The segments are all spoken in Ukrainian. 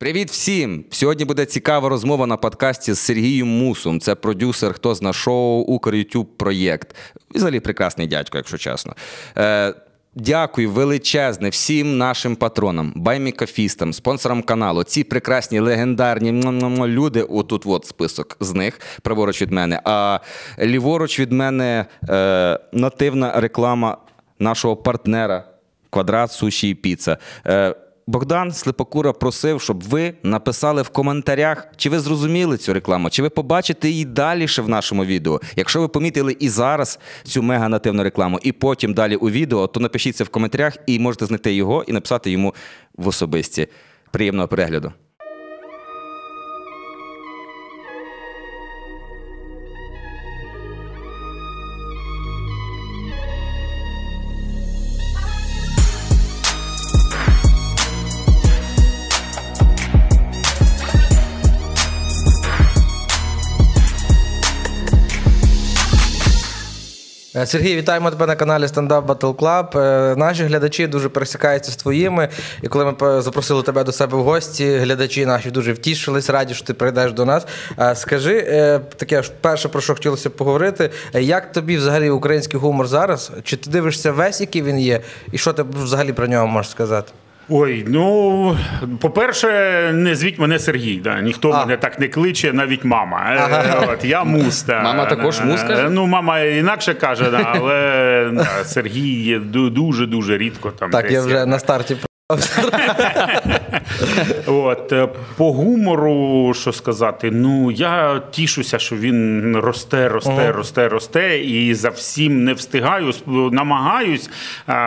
Привіт всім! Сьогодні буде цікава розмова на подкасті з Сергієм Мусом. Це продюсер хто зна шоу Укр Ютуб проєкт. Взагалі прекрасний дядько, якщо чесно. Е, Дякую величезне всім нашим патронам, баймікафістам, спонсорам каналу. Ці прекрасні легендарні люди. Отут от список з них праворуч від мене. А ліворуч від мене е, нативна реклама нашого партнера Квадрат Суші і Піца. Е, Богдан Слепокура просив, щоб ви написали в коментарях, чи ви зрозуміли цю рекламу, чи ви побачите її далі в нашому відео. Якщо ви помітили і зараз цю мега-нативну рекламу, і потім далі у відео, то напишіть це в коментарях і можете знайти його і написати йому в особисті. Приємного перегляду. Сергій, вітаємо тебе на каналі Stand-Up Battle Club. Е, Наші глядачі дуже пересікаються з твоїми. І коли ми по- запросили тебе до себе в гості, глядачі наші дуже втішились, раді, що ти прийдеш до нас. Е, Скажи, е, таке перше, про що хотілося поговорити. е, Як тобі взагалі український гумор зараз? Чи ти дивишся весь, який він є, і що ти взагалі про нього можеш сказати? Ой, ну по-перше, не звіть мене Сергій. Да. Ніхто А. мене так не кличе, навіть мама. Е, Ага. От, я мус. Да. Мама також мус каже? Е, Ну, мама інакше каже, да, але да, Сергій є дуже-дуже рідко там. Так, десь я вже є. на старті От е, по гумору, що сказати, ну я тішуся, що він росте, росте, росте, росте, і за всім не встигаю. Намагаюсь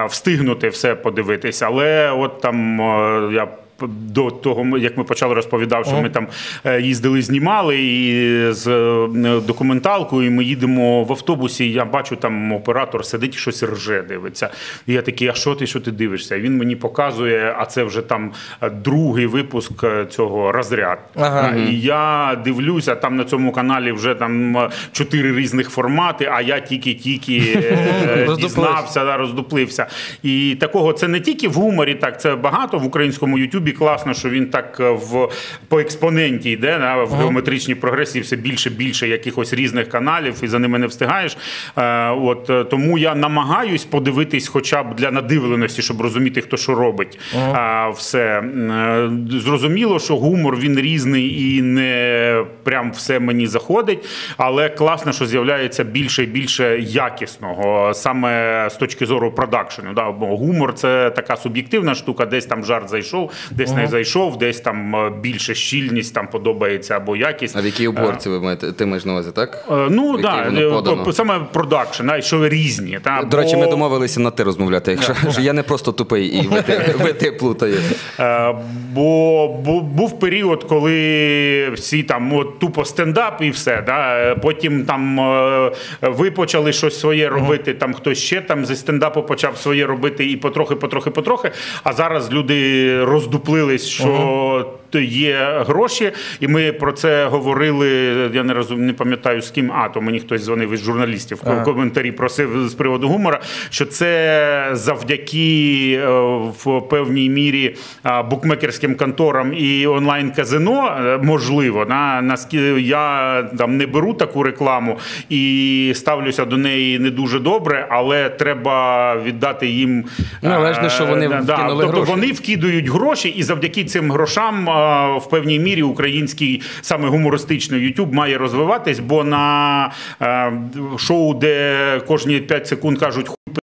встигнути все подивитись, але от там е, я. До того, як ми почали розповідав, що ми там е, їздили, знімали і з е, документалкою, і ми їдемо в автобусі. і Я бачу, там оператор сидить і щось рже, дивиться. І я такий, а що ти, що ти дивишся? І він мені показує, а це вже там е, другий випуск е, цього розряд. Ага. Е, І я дивлюся, там на цьому каналі вже там е, чотири різних формати, а я тільки-тільки е, дізнався, роздуплився. І такого це не тільки в гуморі, так це багато в українському Ютубі. Класно, що він так е, в по експоненті йде да, в геометричній прогресії, все більше більше якихось різних каналів, і за ними не встигаєш. Е, от е, тому я намагаюсь подивитись, хоча б для надивленості, щоб розуміти, хто що робить. А, все Е, зрозуміло, що гумор він різний і не прям все мені заходить, але класно, що з'являється більше і більше якісного, саме з точки зору продакшену. Да? Бо гумор це така суб'єктивна штука, десь там жарт зайшов, десь не зайшов, десь там е, більше щільність там подобається або якість. А в якій оборці ви маєте? Ти маєш на увазі, так? Е, Ну е, подано? по- саме продакшн, да, що різні. Та, До речі, ми домовилися на ти розмовляти. Якщо я не просто тупий і ви ти, плутає. Е, Бо був період, коли всі там от, тупо стендап і все. Да? Е, Потім там е, ви почали щось своє робити, там хтось ще там зі стендапу почав своє робити і потрохи, потрохи, потрохи. А зараз люди роздуплились, що то є гроші, і ми про це говорили. Я не розум, не пам'ятаю з ким. А то мені хтось дзвонив із журналістів в коментарі просив з приводу гумора, що це завдяки е, в певній мірі букмекерським конторам і онлайн-казино е, можливо. На, наскільки я там не беру таку рекламу і ставлюся до неї не дуже добре, але треба віддати їм Ну, але ж не, що вони е, да, вкинули тобто гроші. вони вкидують гроші, і завдяки цим грошам а, в певній мірі український саме гумористичний YouTube має розвиватись, бо на шоу, де кожні 5 секунд кажуть хуй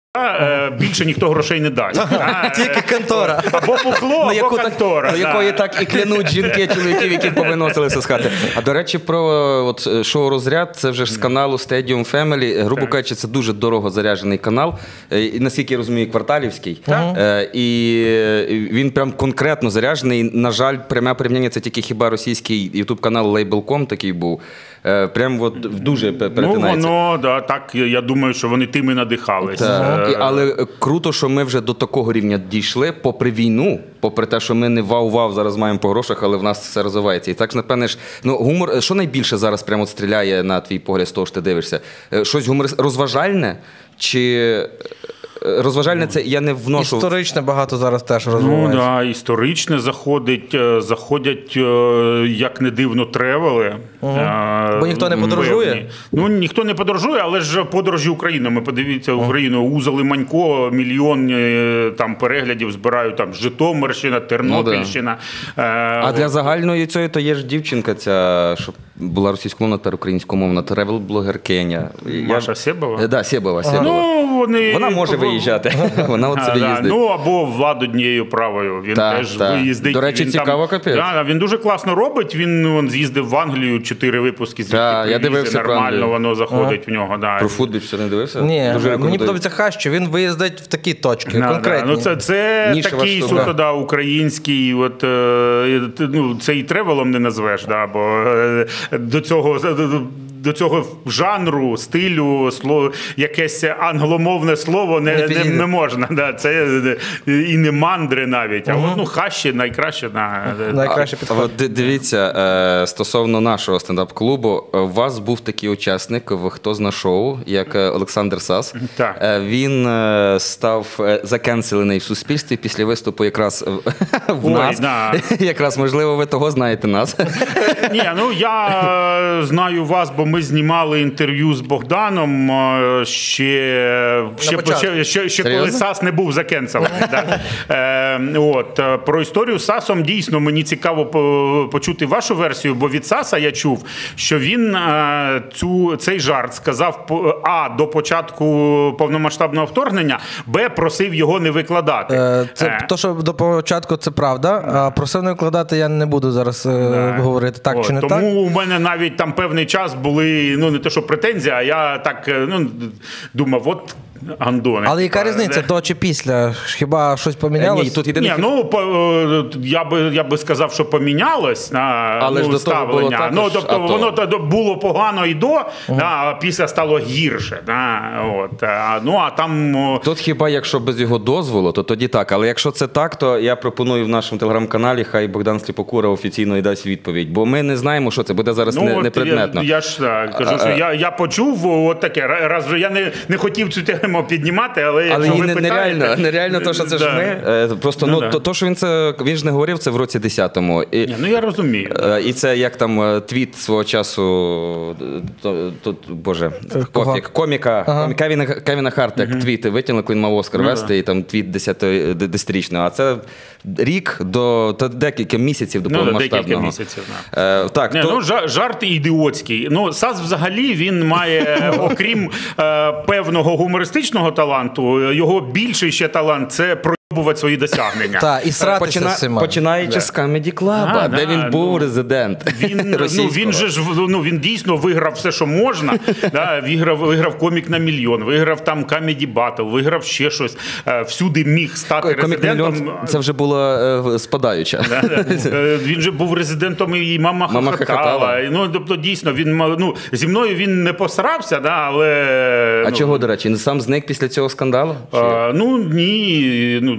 більше ніхто грошей не дасть. А, Тільки е, контора. Або пухло, або яку так, контора. ну, да. якої так і клянуть жінки, чоловіків, які повиносилися з хати. А до речі, про от, е, шоу розряд це вже ж з каналу Stadium Family. Грубо Так. кажучи, це дуже дорого заряджений канал. Е, І наскільки я розумію, кварталівський. Е, І е, він прям конкретно заряджений. На жаль, пряме порівняння це тільки хіба російський ютуб канал Label.com такий був. Е, Прям от дуже пе- Ну, воно, да, так, я думаю, що вони тим і надихались. Так. Е, І, але круто, що ми вже до такого рівня дійшли, попри війну, попри те, що ми не вау-вау зараз маємо по грошах, але в нас все розвивається. І так, ж, напевне, ж, ну, гумор, е, що найбільше зараз прямо стріляє на твій погляд з того, що ти дивишся? Е, Щось гумор розважальне? Чи, Розважальне це я не вношу. Історичне багато зараз теж Ну да, історичне заходить, заходять, як не дивно, тревели. Е, Бо ніхто не подорожує? певні. Ну ніхто не подорожує, але ж подорожі Україною. Ми подивіться Україну. Узели Манько, мільйон е, там переглядів збирають там Житомирщина, Тернопільщина. Е, А для загальної цієї то є ж дівчинка, ця, що була російськомовна та українськомовна, тревел-блогеркиня. Маша Себова? Так, да, Себова. Себова. Ну, вони... Вона може виїжджати. Вона от А, собі їздить. Ну або влад однією правою. Він теж виїздить. До речі, цікаво, капець. Він дуже класно робить. Він з'їздив в Англію, чотири випуски звідти Так, я дивився нормально, Англію. воно заходить в нього. Да. Про футбіч все не дивився? Ні, Дуже мені подобається хаш, що він виїздить в такі точки, Да, да. Ну, це це такий суто да, український, от, е, ну, це і тревелом не назвеш, да, бо е, до цього. До цього жанру, стилю, слово, якесь англомовне слово не, Не не, можна. Да. Це е, і не мандри навіть. А от, ну, хащі найкраще на Найкраще А підходить. от дивіться, е, стосовно нашого стендап-клубу, е, у вас був такий учасник в хто зна шоу, як е, Олександр Сас. Так. Е, Він е, став е, закенселений в суспільстві після виступу якраз в- Ой, нас. да. Якраз можливо, ви того знаєте нас. Ні, ну я е, знаю вас, бо ми знімали інтерв'ю з Богданом ще, ще, ще, ще, ще коли САС не був закенселений. да. е, от, е, про історію з САСом дійсно мені цікаво почути вашу версію, бо від САСа я чув, що він е, цю, цей жарт сказав А до початку повномасштабного вторгнення, Б просив його не викладати. Е, Це Е, то, що до початку це правда. А просив не вкладати я не буду зараз е, говорити так От, чи не тому так. у мене навіть там певний час були ну не те, що претензії, а я так е, ну думав, от гандони. Але яка різниця до чи після? Хіба щось помінялося? Ні, тут єдине. Ні, ну по, е, я би я би сказав, що помінялось на Але ну, ж до того ставлення. було також ну тобто воно то- то було погано і до, да, а після стало гірше. Да, от, а, ну а там Тут хіба якщо без його дозволу, то тоді так. Але якщо це так, то я пропоную в нашому телеграм-каналі, хай Богдан Сліпокура офіційно і дасть відповідь. Бо ми не знаємо, що це буде зараз не, Ну, от непредметно. Я, я ж так, кажу, що я, я почув от таке. Раз вже я не, не хотів цю тему піднімати, але Але якщо ви не, питаєте, нереально, нереально то, що це ж ми. Е, Просто Ну, ну, да. то, то, що він це він ж не говорив, це в році 10-му. І, Ні, ну я розумію. е, і це як там е, твіт свого часу, то, то, боже, пофіг, коміка, Ага. Кевіна, Кевіна Харта, як твіт витягнули, коли він мав Оскар Ну, вести, і там твіт 10 десятирічного. А це рік до та декілька місяців до Ну, да, декілька місяців, Е, так, Ні, то, ну, жарт ідіотський. Ну, САС взагалі він має, окрім е, певного гумористичного таланту, його більший ще талант це проюбувати свої досягнення. Так, і сратися почина, з цими. починаючи з Comedy Club, А, де да, він був ну, резидент. Він, ну, він же ж ну, він дійсно виграв все, що можна. да, виграв, виграв комік на мільйон, виграв там Comedy Battle, виграв ще щось. Е, всюди міг стати Комік резидентом. мільйон це вже було е, спадаюча. Да, да. Е, Він же був резидентом і мама, Мама хохотала. Ну, тобто, дійсно, він ну, зі мною він не посрався, да, але. А ну, чого, до речі, він сам зник після цього скандалу? А, ну ні. Ну,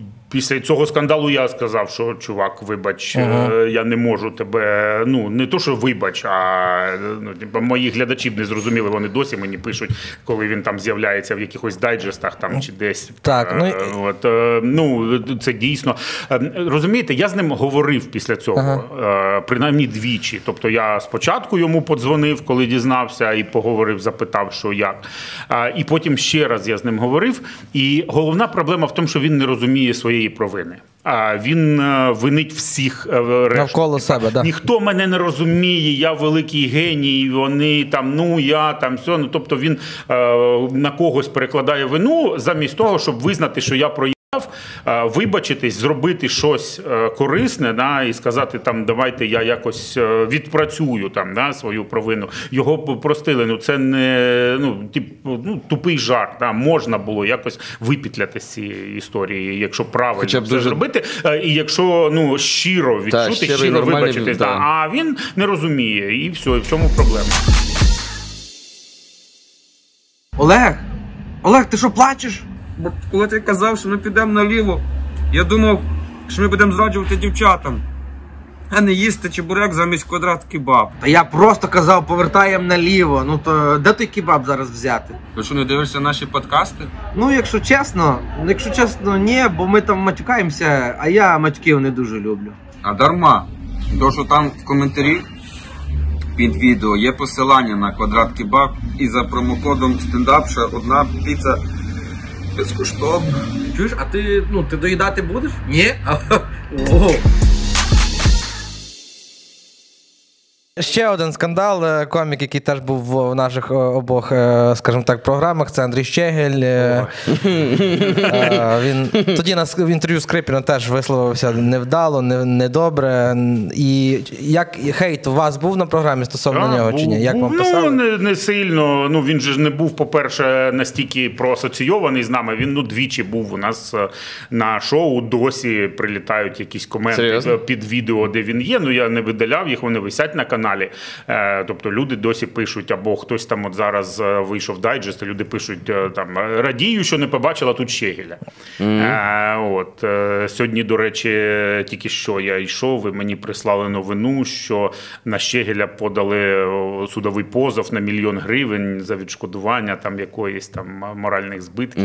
Після цього скандалу я сказав, що чувак, вибач, е, я не можу тебе. Ну не то, що вибач, а ну, мої глядачі б не зрозуміли. Вони досі мені пишуть, коли він там з'являється в якихось дайджестах там чи десь. Так, ну, Е, От, е, ну це дійсно розумієте, я з ним говорив після цього, е, принаймні двічі. Тобто я спочатку йому подзвонив, коли дізнався, і поговорив, запитав, що як. І потім ще раз я з ним говорив. І головна проблема в тому, що він не розуміє своєї провини. А він е, винить всіх е, решт. Навколо себе, да. Ніхто мене не розуміє, я великий геній, вони там, ну я там все. Ну тобто він е, на когось перекладає вину замість того, щоб визнати, що я проїхав, е, вибачитись, зробити щось е, корисне, да, і сказати там, давайте я якось е, відпрацюю там да, свою провину. Його простили. Ну це не ну, типу, ну, тупий жарт. Да. Можна було якось випітляти з цієї історії, якщо правильно Хоча б дуже- зробити, і якщо ну щиро відчути, щиро щиро вибачитись. да. Да. А він не розуміє, і все, і в цьому проблема. Олег! Олег, ти що плачеш? Бо коли ти казав, що ми підемо наліво, я думав, що ми будемо зраджувати дівчатам. А не їсти чебурек замість квадрат кебаб. Та я просто казав, повертаємо наліво. Ну то де той кебаб зараз взяти? Ви що не дивишся наші подкасти? Ну, якщо чесно, якщо чесно, ні, бо ми там матюкаємося, а я матюків не дуже люблю. А дарма. То, що там в коментарі під відео є посилання на квадрат кебаб і за промокодом стендап ще одна піца безкоштовно. Чуєш, а ти ну ти доїдати будеш? Ні. Ого. Ще один скандал. Е, Комік, який теж був в наших е, обох, е, скажімо так, програмах. Це Андрій Щегель. Він тоді на в інтерв'ю Скрипіна теж висловився невдало, недобре. І як хейт у вас був на програмі стосовно Так, нього чи ні? Як вам ну, не, не сильно. Ну він же ж не був, по-перше, настільки проасоційований з нами. Він ну двічі був у нас на шоу. Досі прилітають якісь коменти Серйозно? під відео, де він є. Ну я не видаляв їх, вони висять на каналі. Е, тобто люди досі пишуть, або хтось там от зараз е, вийшов дайджест, і люди пишуть е, там радію, що не побачила тут Щегеля. Е, от е, сьогодні, до речі, тільки що я йшов, і мені прислали новину, що на Щегеля подали судовий позов на мільйон гривень за відшкодування там якоїсь там моральних збитків.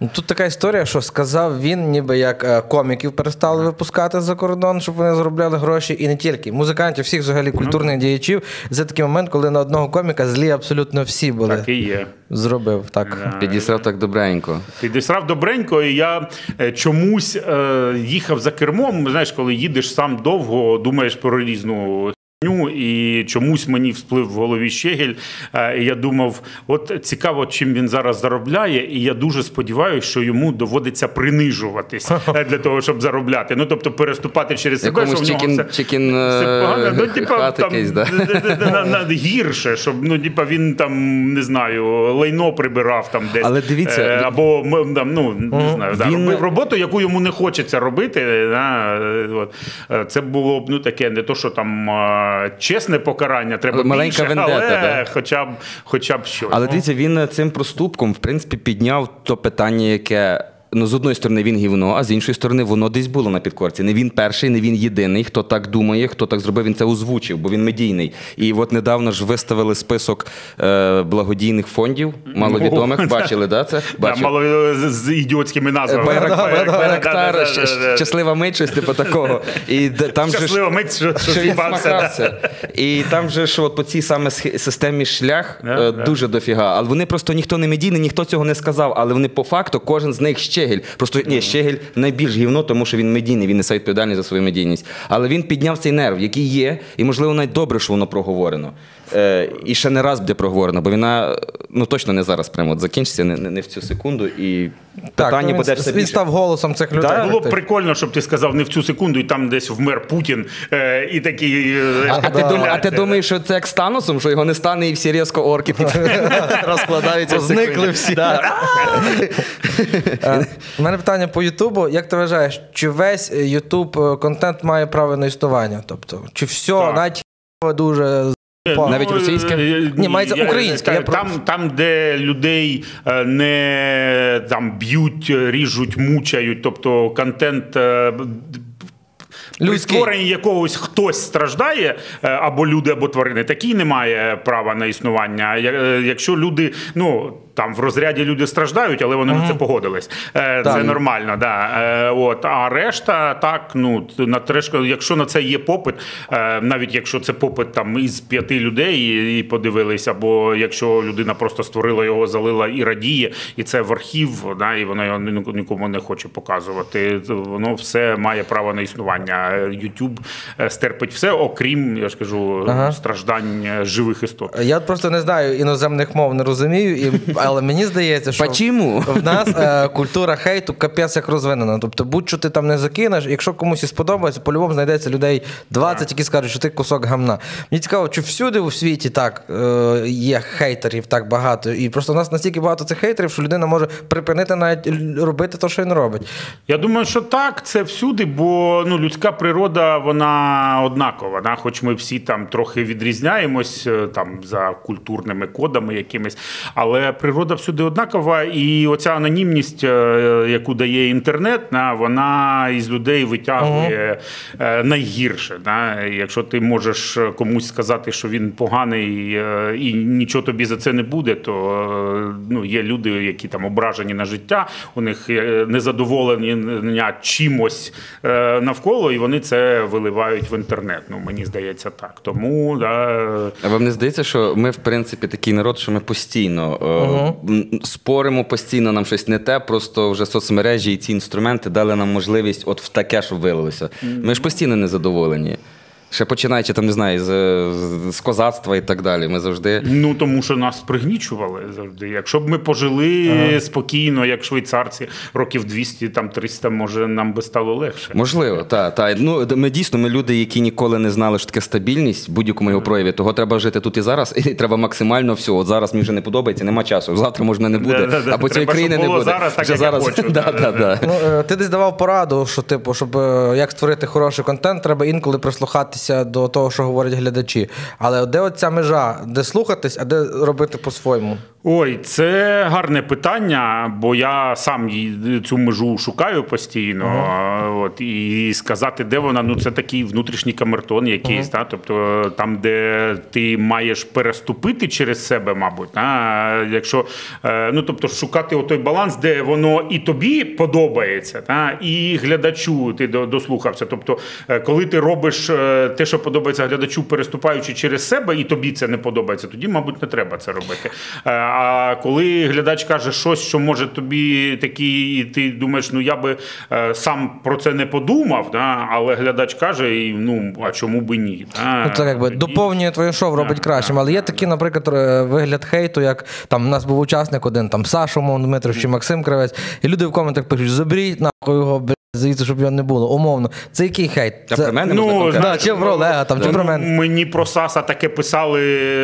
Ну, Тут така історія, що сказав він, ніби як коміків перестали випускати за кордон, щоб вони заробляли гроші, і не тільки. Музикантів, всіх взагалі культурних діячів. Це такий момент, коли на одного коміка злі абсолютно всі були. Так і є. Зробив так. Підісрав так добренько. Підісрав добренько, і я е, чомусь е, їхав за кермом. Знаєш, коли їдеш сам довго, думаєш про різну. Херню, І чомусь мені всплив в голові щегель. Е, І я думав, от цікаво, чим він зараз заробляє, і я дуже сподіваюся, що йому доводиться принижуватись е, для того, щоб заробляти. Ну тобто переступати через себе, Якомусь що в нього чікін, все е, погано. Ну, типа, там, гірше, щоб ну, типа, він там не знаю, лайно прибирав там десь. Але дивіться, або там, ну не знаю, да, робив роботу, яку йому не хочеться робити. Да, от. Це було б ну таке, не то, що там чесне покарання, треба Але маленька більше, вендета, але да. хоча б хоча б щось. Але дивіться, він цим проступком, в принципі, підняв то питання, яке. Ну, з одної сторони, він гівно, а з іншої сторони, воно десь було на підкорці. Не він перший, не він єдиний, хто так думає, хто так зробив, він це озвучив, бо він медійний. І от недавно ж виставили список е, благодійних фондів, маловідомих. Бачили, да, це? Да, Бачив. мало е, з, з ідіотськими назвами. Байрак- Байрак- Байрак- Байрактар, да, да, да, да. щаслива мить, щось типу такого. І там Щаслива мить, що, він з'їбався. І там же ж от по цій саме системі шлях Да, е, да. дуже дофіга. Але вони просто ніхто не медійний, ніхто цього не сказав. Але вони по факту кожен з них щегель. Просто ні, щегель найбільш гівно, тому що він медійний, він несе відповідальність за свою медійність. Але він підняв цей нерв, який є, і можливо навіть добре, що воно проговорено. Е, і ще не раз буде проговорено, бо війна ну точно не зараз прямо от закінчиться, не, не, не в цю секунду. І питання він, буде все він став голосом цих людей. Було б прикольно, щоб ти сказав не в цю секунду, і там десь вмер Путін е, і такий. е, А, а, ти да. дум, а ти думаєш, що це як з Таносом, що його не стане і всі різко орки розкладаються. Зникли всі. Е, У мене питання по Ютубу. Як ти вважаєш, чи весь Ютуб е, контент має право на існування? Тобто, чи все, навіть дуже Ну, Навіть російське? е, Ні, мається українське, я Там, там, де людей е, не там б'ють, ріжуть, мучають, тобто контент. е, При Людський. створенні якогось хтось страждає, е, або люди, або тварини, такий не має права на існування. Е, Якщо люди, ну там в розряді люди страждають, але вони на це погодились. Е, Це нормально, да. Е, От. А решта так, ну на трешка, якщо на це є попит, е, навіть якщо це попит там із п'яти людей і, і подивились, або якщо людина просто створила його, залила і радіє, і це в архів, да, і вона його нікому не хоче показувати. Воно все має право на існування. YouTube е, стерпить все, окрім я ж кажу, страждань е, живих істот. Я просто не знаю іноземних мов, не розумію, і, але мені здається, що Почему? в нас е, культура хейту капець як розвинена. Тобто, будь-що ти там не закинеш, якщо комусь і сподобається, по-любому знайдеться людей 20, які скажуть, що ти кусок гамна. Мені цікаво, чи всюди у світі так е, є хейтерів так багато, і просто у нас настільки багато цих хейтерів, що людина може припинити навіть робити те, що він робить. Я думаю, що так, це всюди, бо ну, людська природа вона однакова. Да? Хоч ми всі там трохи відрізняємось е, там, за культурними кодами якимись, але природа. Природа всюди однакова, і оця анонімність, е, яку дає інтернет, вона із людей витягує е, найгірше. Якщо ти можеш комусь сказати, що він поганий е, і нічого тобі за це не буде, то е, ну, є люди, які там ображені на життя, у них незадоволення чимось е, навколо, і вони це виливають в інтернет. Ну, мені здається, так. Тому да, А вам не здається, що ми, в принципі, такий народ, що ми постійно е, м, споримо постійно, нам щось не те, просто вже соцмережі і ці інструменти дали нам можливість от в таке, щоб вилилося. Ми ж постійно незадоволені. Ще починаючи там, не знаю, з, з- козацтва і так далі. Ми завжди. Ну тому що нас пригнічували завжди. Якщо б ми пожили спокійно, як швейцарці, років 200, там 300, може нам би стало легше. Можливо, так. Та. Ну, ми дійсно ми люди, які ніколи не знали, що таке стабільність в будь-якому його прояві. Того треба жити тут і зараз, і треба максимально все. От зараз мені вже не подобається, нема часу. Завтра можна не буде, Да-да-да. або цієї країни не буде. зараз так, Вже як я зараз. хочу. Да, да, да. Ну, е, ти десь давав пораду, що типу, щоб е, як створити хороший контент, треба інколи прислухатися до того, що говорять глядачі. Але де от ця межа, де слухатись, а де робити по-своєму? Ой, це гарне питання, бо я сам цю межу шукаю постійно. От, і сказати, де вона, ну це такий внутрішній камертон якийсь, та, тобто там, де ти маєш переступити через себе, мабуть. Та, якщо, е, ну, тобто шукати той баланс, де воно і тобі подобається, та, і глядачу ти дослухався. Тобто, е, коли ти робиш е, те, що подобається глядачу, переступаючи через себе, і тобі це не подобається, тоді, мабуть, не треба це робити. Е, А коли глядач каже щось, що може тобі такі, і ти думаєш, ну я би е, сам про це не подумав, да, але глядач каже, і, ну а чому би ні? Да, Ну, це якби тоді- доповнює твоє шоу, робить кращим. Але є такий, наприклад, е, вигляд хейту, як там у нас був учасник один, там Саша умовно Дмитрович чи Максим Кравець, і люди в коментах пишуть: заберіть нахуй його, звідси, щоб його не було. Умовно. Це який хейт? Це... про мене Ну, можна? Да, чи про Олега, там, чи Ну, про мене. Мені про Саса таке писали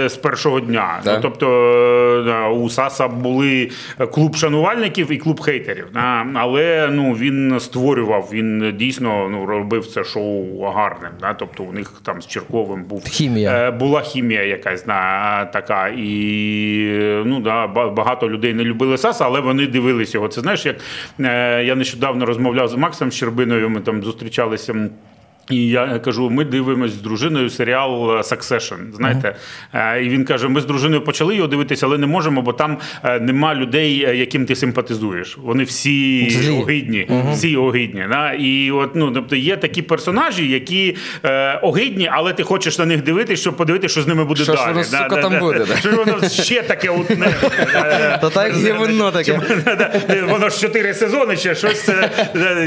з першого дня. Так. Ну, тобто у Саса були клуб шанувальників і клуб хейтерів. Але ну, він створював, він дійсно ну, робив це шоу гарним. Да, тобто у них там з Черковим був Хімія. Е, була хімія якась да, така. І ну, да, багато людей не любили Саса, але вони дивились його. Це знаєш, як е, я нещодавно розмовляв з Максом Щербиною, ми там зустрічалися. І я кажу: ми дивимося з дружиною серіал е, Succession, Знаєте, Е, і він каже: ми з дружиною почали його дивитися, але не можемо, бо там е, нема людей, яким ти симпатизуєш. Вони всі Злі. огидні, всі огидні. Да? І от ну тобто є такі персонажі, які е, огидні, але ти хочеш на них дивитися, щоб подивитися, що з ними буде Що далі. воно, сука, там буде, да? Що воно ще таке утне. То так Є воно таке. Воно ж чотири сезони, ще щось.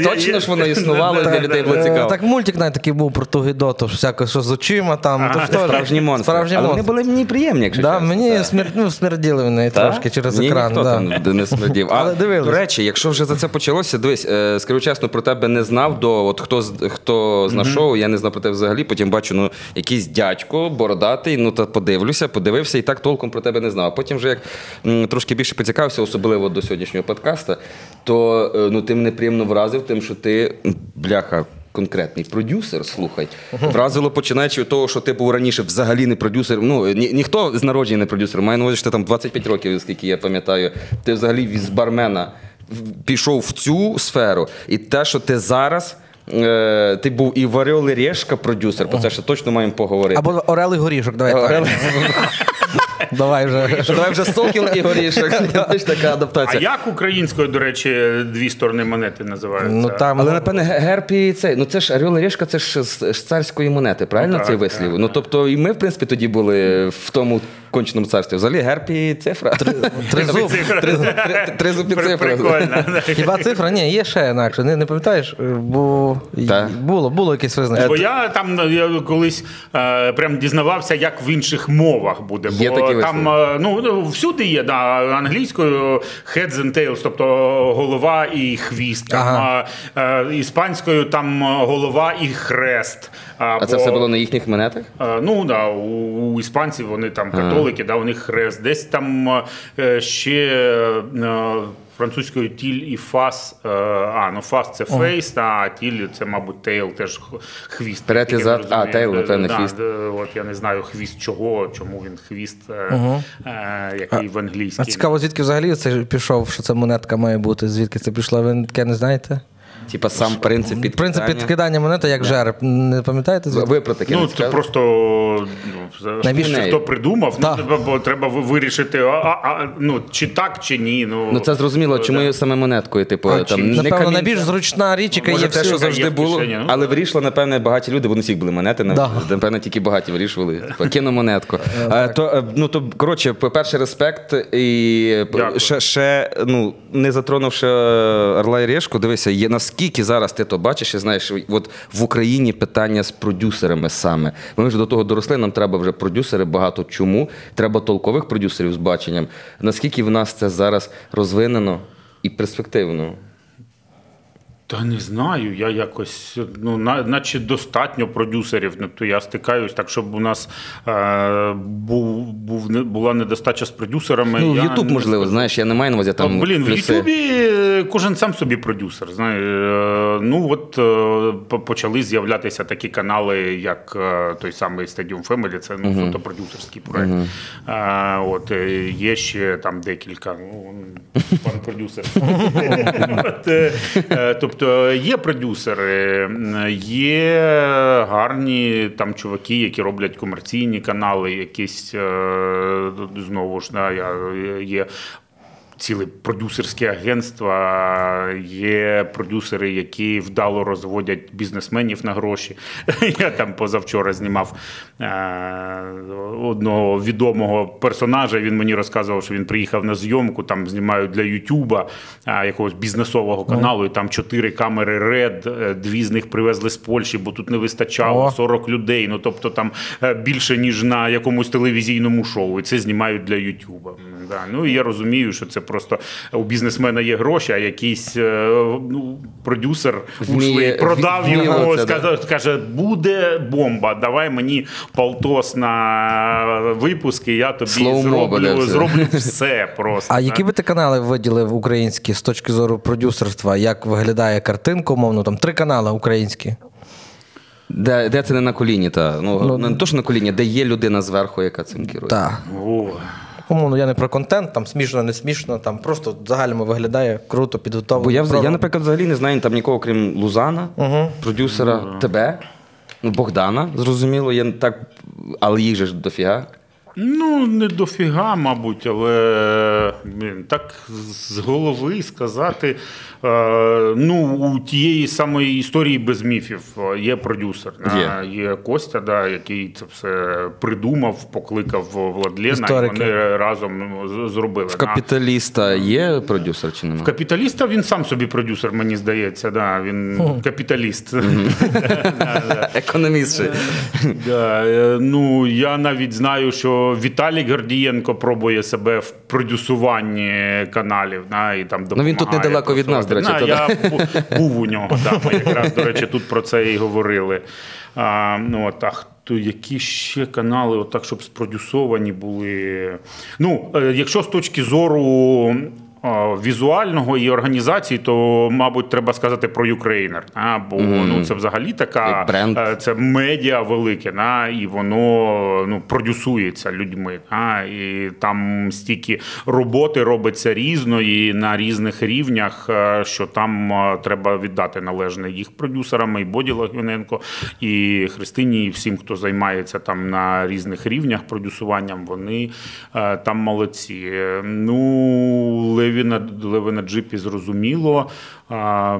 Точно ж воно існувало, для людей було цікаво. Так мультик навіть такий був про ту гідоту, всяке, що з очима там. то ж теж Справжні монстри. Справжні Але вони були мені приємні, якщо Да, чесно. мені Так. смер... ну, смерділи вони Та? трошки через Ні, екран. Ніхто да. там не смердів. А, Але дивились. До речі, якщо вже за це почалося, дивись, е, скажу чесно, про тебе не знав до от хто хто з нашого, шоу, я не знав про тебе взагалі. Потім бачу, ну якийсь дядько бородатий, ну та подивлюся, подивився і так толком про тебе не знав. А потім вже як м, трошки більше поцікавився, особливо до сьогоднішнього подкаста, то е, ну ти мене приємно вразив, тим, що ти бляха. Конкретний продюсер, слухай, вразило починаючи від того, що ти був раніше взагалі не продюсер. Ну ні, ніхто з народження не продюсер. Маю на увазі, що ти там 25 років, скільки я пам'ятаю. Ти взагалі з бармена пішов в цю сферу, і те, що ти зараз. Е, ти був і в Орел і Решка продюсер, про це ще точно маємо поговорити. Або Орел і Горішок, давай Орел. Давай вже. Давай вже Сокіл і Горішок. Знаєш, така А як українською, до речі, дві сторони монети називаються? Ну там Але напевне ге- герб і цей. Ну це ж Орел і Решка, це ж з з царської монети, правильно Ну, цей вислів? Ну тобто, і ми, в принципі, тоді були в тому конченому царстві. Взагалі герб і цифра. тризуб. Тризуб і цифра. Прикольно. Хіба цифра? Ні, є ще інакше. Не, пам'ятаєш? Бо було, було якесь визначення. Бо я там я колись е, прям дізнавався, як в інших мовах буде. Бо там е, ну, всюди є да, англійською heads and tails, тобто голова і хвіст. Е, е, іспанською там е, голова і хрест. А це все було на їхніх монетах? Е, Ну да, у, у іспанців вони там католики, да, у них хрест. Десь там е, ще е, французькою pile і face. е, А, ну face це face, а pile це, мабуть, tail, теж хвіст. Перед і зад. А, tail, напевне, да, хвіст. де- От я не знаю хвіст чого, чому він хвіст, е, е, який в англійській. А цікаво, звідки взагалі це пішов, що це монетка має бути? Звідки це пішло? Ви таке не знаєте? Типа сам принцип підкидання. Принцип підкидання монети як жереб. Не пам'ятаєте? Ви- звідки? Ви про таке Ну, не це цікаві? просто ну, хто придумав, ну, треба, бо треба ви- вирішити, а, а, а, ну, чи так, чи ні. Ну, Ну це зрозуміло, да. чому саме монеткою, типу, А, там не Напевно, камінця. найбільш зручна річ, яка Може, є те, що завжди в було, кишені, ну, але вирішили, напевне, багаті люди, бо не всіх були монети. Да. Напевне, тільки багаті вирішували. Типу, кину монетку. Е, то, е, ну, то, коротше, по-перше, респект. І е, Дякую. ще, ще ну, не затронувши е, Орла і Решку, дивися, є наскільки зараз ти то бачиш і знаєш, от в Україні питання з продюсерами саме. Ми вже до того доросли, нам треба вже продюсери багато чому. Треба толкових продюсерів з баченням. Наскільки в нас це зараз розвинено і перспективно? Та не знаю, я якось, ну, на, наче достатньо продюсерів. Ну, то я стикаюсь, так щоб у нас е, був, був, не- була недостача з продюсерами. Ну, Ютуб, не можливо, знаєш, я не маю на увазі там. Там, Блін, в. Ютубі е, кожен сам собі продюсер. Знає. Е, Ну от е, почали з'являтися такі канали, як е, той самий Stadium Family, це ну, фотопродюсерський проект. Е, От е, є ще там декілька. Ну, пан продюсер. От, е, Тобто є продюсери, є гарні там чуваки, які роблять комерційні канали, якісь е, знову ж да, є ціле продюсерське агентства, є продюсери, які вдало розводять бізнесменів на гроші. Я там позавчора знімав е, одного відомого персонажа. Він мені розказував, що він приїхав на зйомку, там знімають для Ютуба е, якогось бізнесового каналу, і там чотири камери Red, е, дві з них привезли з Польщі, бо тут не вистачало О. 40 людей. Ну тобто там е, більше ніж на якомусь телевізійному шоу. І це знімають для Ютуба. Ну і я розумію, що це просто у бізнесмена є гроші, а якийсь е, ну, продюсер Вміє- ушлий продав вміло його, це, да. каже, буде бомба, давай мені полтос на випуски, я тобі зроблю, все. зроблю все просто. А які би ти канали виділив українські з точки зору продюсерства? Як виглядає картинка, умовно, там три канали українські. Де, де це не на коліні, та ну, не то, що на коліні, де є людина зверху, яка цим керує. Так. Умовно, я не про контент, там смішно, не смішно, там просто в загальному виглядає круто, підготовлено. Бо я, взагалі- я, наприклад, взагалі не знаю там нікого, крім Лузана, продюсера, тебе, ну, Богдана, зрозуміло, я так, але їх же ж дофіга. Ну, не дофіга, мабуть, але так з голови сказати. Е, ну, у тієї самої історії без міфів е, є продюсер. да, Є. є Костя, да, який це все придумав, покликав Владлена, Історики. і вони разом зробили. В да. капіталіста є продюсер чи В капіталіста він сам собі продюсер, мені здається. Да, він капіталіст. Економіст е, ну я навіть знаю, що Віталій Гордієнко пробує себе в продюсуванні каналів. Да, і там Ну, він тут недалеко від нас, до речі, то я бу- був у нього. Да, ми якраз, до речі, тут про це і говорили. А, ну, от, а хто, які ще канали, отак, щоб спродюсовані були. Ну, е, якщо з точки зору. Візуального і організації, то, мабуть, треба сказати про. А, бо ну, це взагалі така бренд. е, це медіа велике, на, і воно ну, продюсується людьми. А, і там стільки роботи робиться різно і на різних рівнях, е, що там е, треба віддати належне їх продюсерам, і Боді Лагвиненко, і Христині, і всім, хто займається там на різних рівнях продюсуванням, вони там молодці. Ну, Леві на, Леви на джипі зрозуміло. А,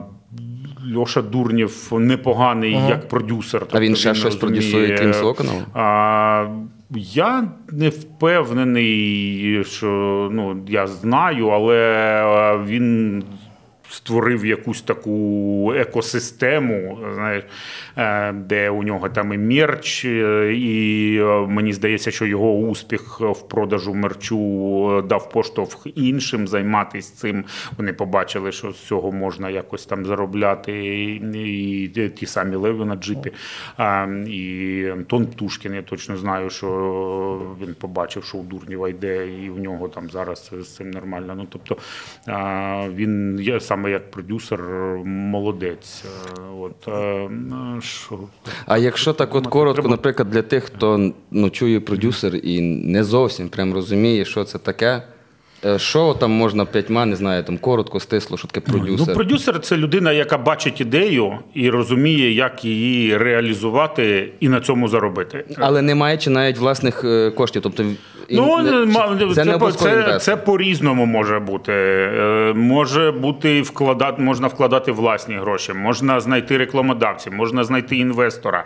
Льоша Дурнєв непоганий як продюсер. тобто А він ще щось продюсує, крім каналу? А, я не впевнений, що ну, я знаю, але він створив якусь таку екосистему, знаєш, е, де у нього там і мерч, е, і е, мені здається, що його успіх в продажу мерчу дав поштовх іншим займатися цим. Вони побачили, що з цього можна якось там заробляти. І, ті самі леви на джипі. І Антон Птушкін, я точно знаю, що він побачив, що у Дурнєва йде, і в нього там зараз з цим нормально. Ну, тобто він є саме як продюсер молодець. Е, От, е, ну, що? А якщо так от коротко, наприклад, для тих, хто ну, чує продюсер і не зовсім прям розуміє, що це таке. Е, Що там можна п'ятьма, не знаю, там коротко, стисло, що таке продюсер. Ну, продюсер це людина, яка бачить ідею і розуміє, як її реалізувати і на цьому заробити. Але не маючи навіть власних е, коштів. Тобто, Ну, не- це, це, це, це по-різному може бути. Е, Може бути вкладати, можна вкладати власні гроші, можна знайти рекламодавців, можна знайти інвестора.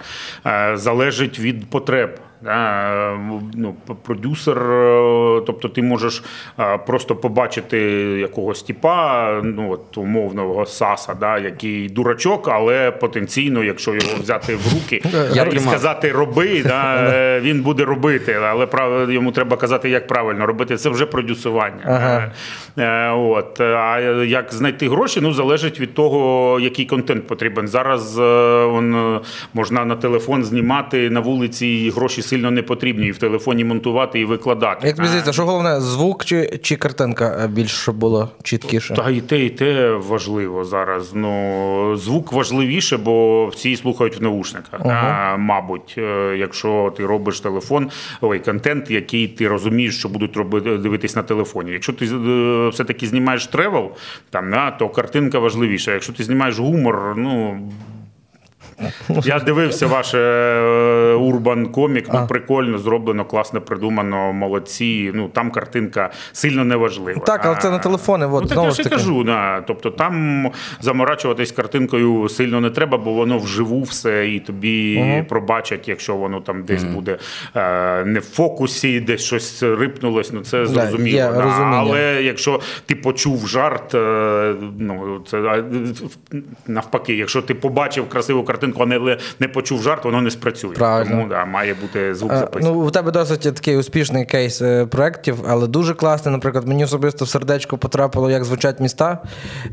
Залежить від потреб. Да, е, ну, продюсер, е, тобто ти можеш е, просто побачити якогось типа, ну от умовного Саса, да, який дурачок, але потенційно, якщо його взяти в руки Я і сказати роби, да, він буде робити, але йому треба казати, як правильно робити. Це вже продюсування. Ага. От. А як знайти гроші, ну залежить від того, який контент потрібен. Зараз он, можна на телефон знімати на вулиці, і гроші сильно не потрібні, і в телефоні монтувати і викладати. Як тобі здається, що головне, звук чи, чи картинка е, більш щоб було чіткіше? Та і те, і те важливо зараз. Ну, звук важливіше, бо всі слухають в наушниках. А, мабуть, Е, якщо ти робиш телефон, ой, контент, який ти розумієш, що будуть робити дивитись на телефоні. Якщо ти е, все-таки знімаєш travel, там, да, то картинка важливіша. Якщо ти знімаєш гумор, ну. Я дивився ваше Урбан Комік. Ну, прикольно зроблено, класно придумано, молодці. Ну там картинка сильно не важлива. Так, але це на телефони, от, ну, так знову я ж кажу, да. тобто там заморачуватись картинкою сильно не треба, бо воно вживу все, і тобі пробачать, якщо воно там десь буде е, не в фокусі, десь щось рипнулось, ну це зрозуміло. да. розуміння. Але якщо ти почув жарт, е, ну це навпаки, якщо ти побачив красиву картинку, а не, не почув жарт, воно не спрацює. Правильно. Тому да, має бути звук Е, записаний. Ну, у тебе досить такий успішний кейс е, проєктів, але дуже класний. Наприклад, мені особисто в сердечко потрапило, як звучать міста.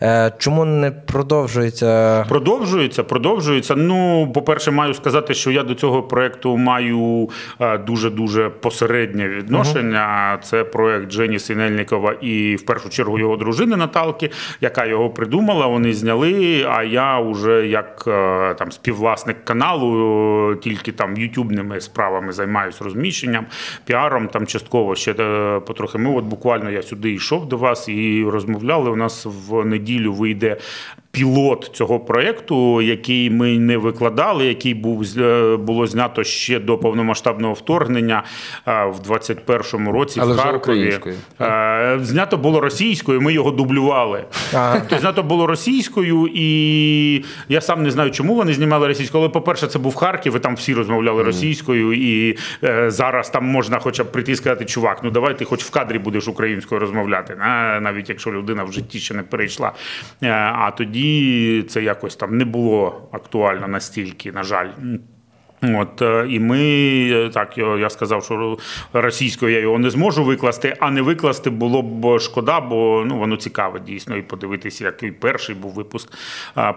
Е, Чому не продовжується? Продовжується, продовжується. Ну, по-перше, маю сказати, що я до цього проєкту маю е, дуже-дуже посереднє відношення. Це проєкт Жені Синельникова і в першу чергу його дружини Наталки, яка його придумала. Вони зняли. А я вже як там співвласник каналу, е, тільки там ютюбними справами займаюся розміщенням, піаром там частково ще е, потрохи. Ми от буквально я сюди йшов до вас і розмовляли. У нас в неділю вийде пілот цього проєкту, який ми не викладали, який був е, було знято ще до повномасштабного вторгнення е, в 21-му році Але в Харкові. Е, Знято було російською, ми його дублювали. Ага. Тобто знято було російською, і я сам не знаю, чому вони знімали російською. Але, по-перше, це був Харків, і там всі розмовляли російською. І зараз там можна хоча б прийти і сказати, чувак, ну давай ти хоч в кадрі будеш українською розмовляти, навіть якщо людина в житті ще не перейшла. А тоді це якось там не було актуально настільки, на жаль. От е, і ми е, так я сказав, що російською я його не зможу викласти, а не викласти було б шкода, бо ну воно цікаве дійсно і подивитися, який перший був випуск.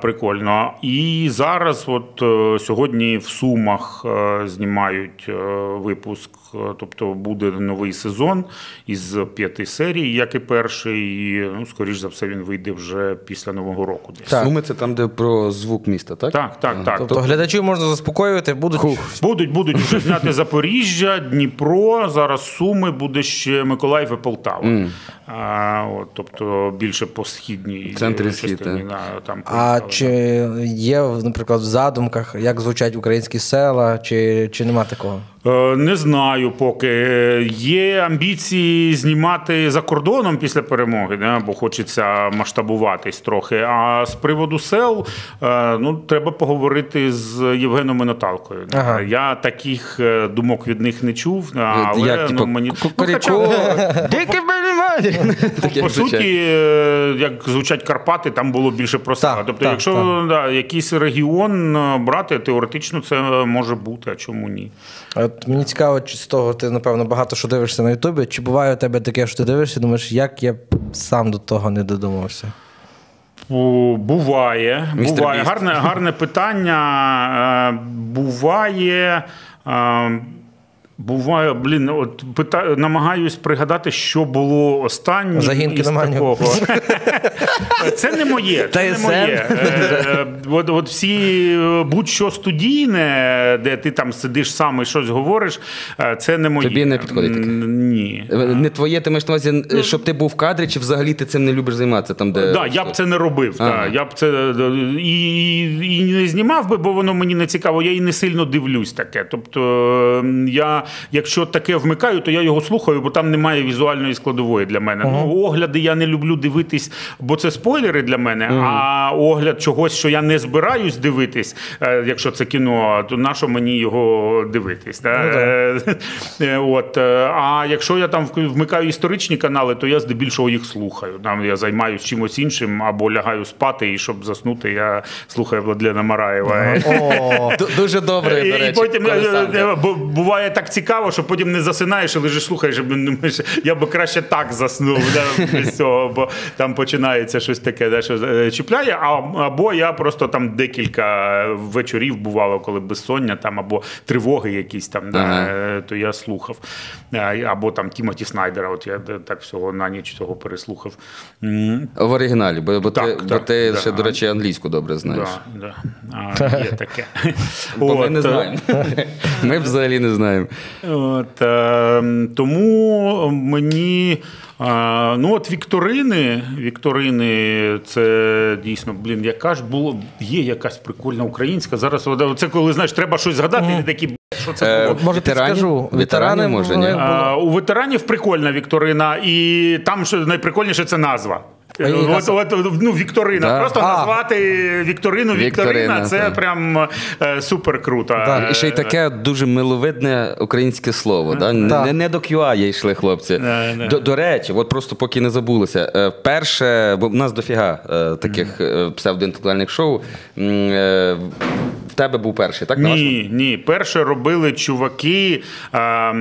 Прикольно. І зараз, от е, сьогодні, в Сумах знімають випуск, тобто буде новий сезон із п'яти серій, як і перший. І, ну, скоріш за все, він вийде вже після нового року. Десь. Так. Суми це там, де про звук міста, так? Так, так, так. Тобто глядачів можна заспокоювати, будуть Будуть, будуть вже зняти Запоріжжя, Дніпро, зараз Суми, буде ще Миколаїв і Полтава. А, от, тобто більше по східній центрі частині, світу. да, там А чи є, наприклад, в задумках, як звучать українські села, чи, чи нема такого? Е, Не знаю поки. Є амбіції знімати за кордоном після перемоги, да, бо хочеться масштабуватись трохи. А з приводу сел, е, ну, треба поговорити з Євгеном і Наталкою. Ага. Я таких е, думок від них не чув. Але, Як, ну, типу, мені... кукуріку, Ну, хоча- дике таке По суті, е, як звучать Карпати, там було більше про себе. Так, Тобто, так, якщо Да, якийсь регіон е, брати, теоретично це може бути, а чому ні? От мені цікаво, чи з того ти, напевно, багато що дивишся на Ютубі. Чи буває у тебе таке, що ти дивишся, і думаєш, як я сам до того не додумався? Буває. Містер буває. Гарне, гарне питання. Е, Буває. Е, Буває, блін, от пита... намагаюсь пригадати, що було останнім Загін із такого. Це не моє. Це не моє. Е, От, от всі е, будь-що студійне, де ти там сидиш сам і щось говориш, е, це не моє. Тобі не підходить таке? Ні. Не твоє, ти маєш на увазі, щоб ти був в кадрі, чи взагалі ти цим не любиш займатися? Там, де... Да, я б це не робив. Я б це е, і, і, і не знімав би, бо воно мені не цікаво. Я і не сильно дивлюсь таке. Тобто, е, я, якщо таке вмикаю, то я його слухаю, бо там немає візуальної складової для мене. Ну, огляди я не люблю дивитись, бо це спойлери для мене. А огляд чогось, що я не збираюсь дивитись, е, якщо це кіно, то на що мені його дивитись? Да? Е, е, От, а якщо я там вмикаю історичні канали, то я здебільшого їх слухаю. Там я займаюся чимось іншим або лягаю спати, і щоб заснути, я слухаю Владлена Мараєва. Дуже добре, до речі. і потім колесанка. бу- буває так цікаво, що потім не засинаєш і лежиш, слухаєш, я би краще так заснув да, без цього, бо там починається щось таке, да, що е, чіпляє. А, або я просто там декілька вечорів бувало, коли безсоння там, або тривоги якісь там, да, Ага. е, то я слухав. Е, Або там Тімоті Снайдера, от я так всього на ніч цього переслухав. В оригіналі, бо, бо Так, ти, так, бо ти да. ще, до речі, англійську добре знаєш. Да, да. А, є таке. Бо ми не знаємо. Ми взагалі не знаємо. От, е, тому мені. е, ну, от Вікторини, Вікторини, це дійсно, блін, яка ж було, є якась прикольна українська. Зараз це коли знаєш, треба щось згадати, і такі, що це Е, було. може, ветеранів? підскажу. Ветеранів, може, ні? А, у ветеранів прикольна Вікторина, і там що найприкольніше це назва. Її От, от, ну, Вікторина. Да. Просто А. назвати Вікторину Вікторина, Вікторина, це так. прям е, супер круто. Да. І ще й таке дуже миловидне українське слово. Да? Не, не до QA йшли хлопці. До, до речі, от просто поки не забулося. е, Перше, бо в нас дофіга е, таких е, псевдоінтелектуальних шоу. В тебе був перший, так? Ні, ні. Перше робили чуваки, е,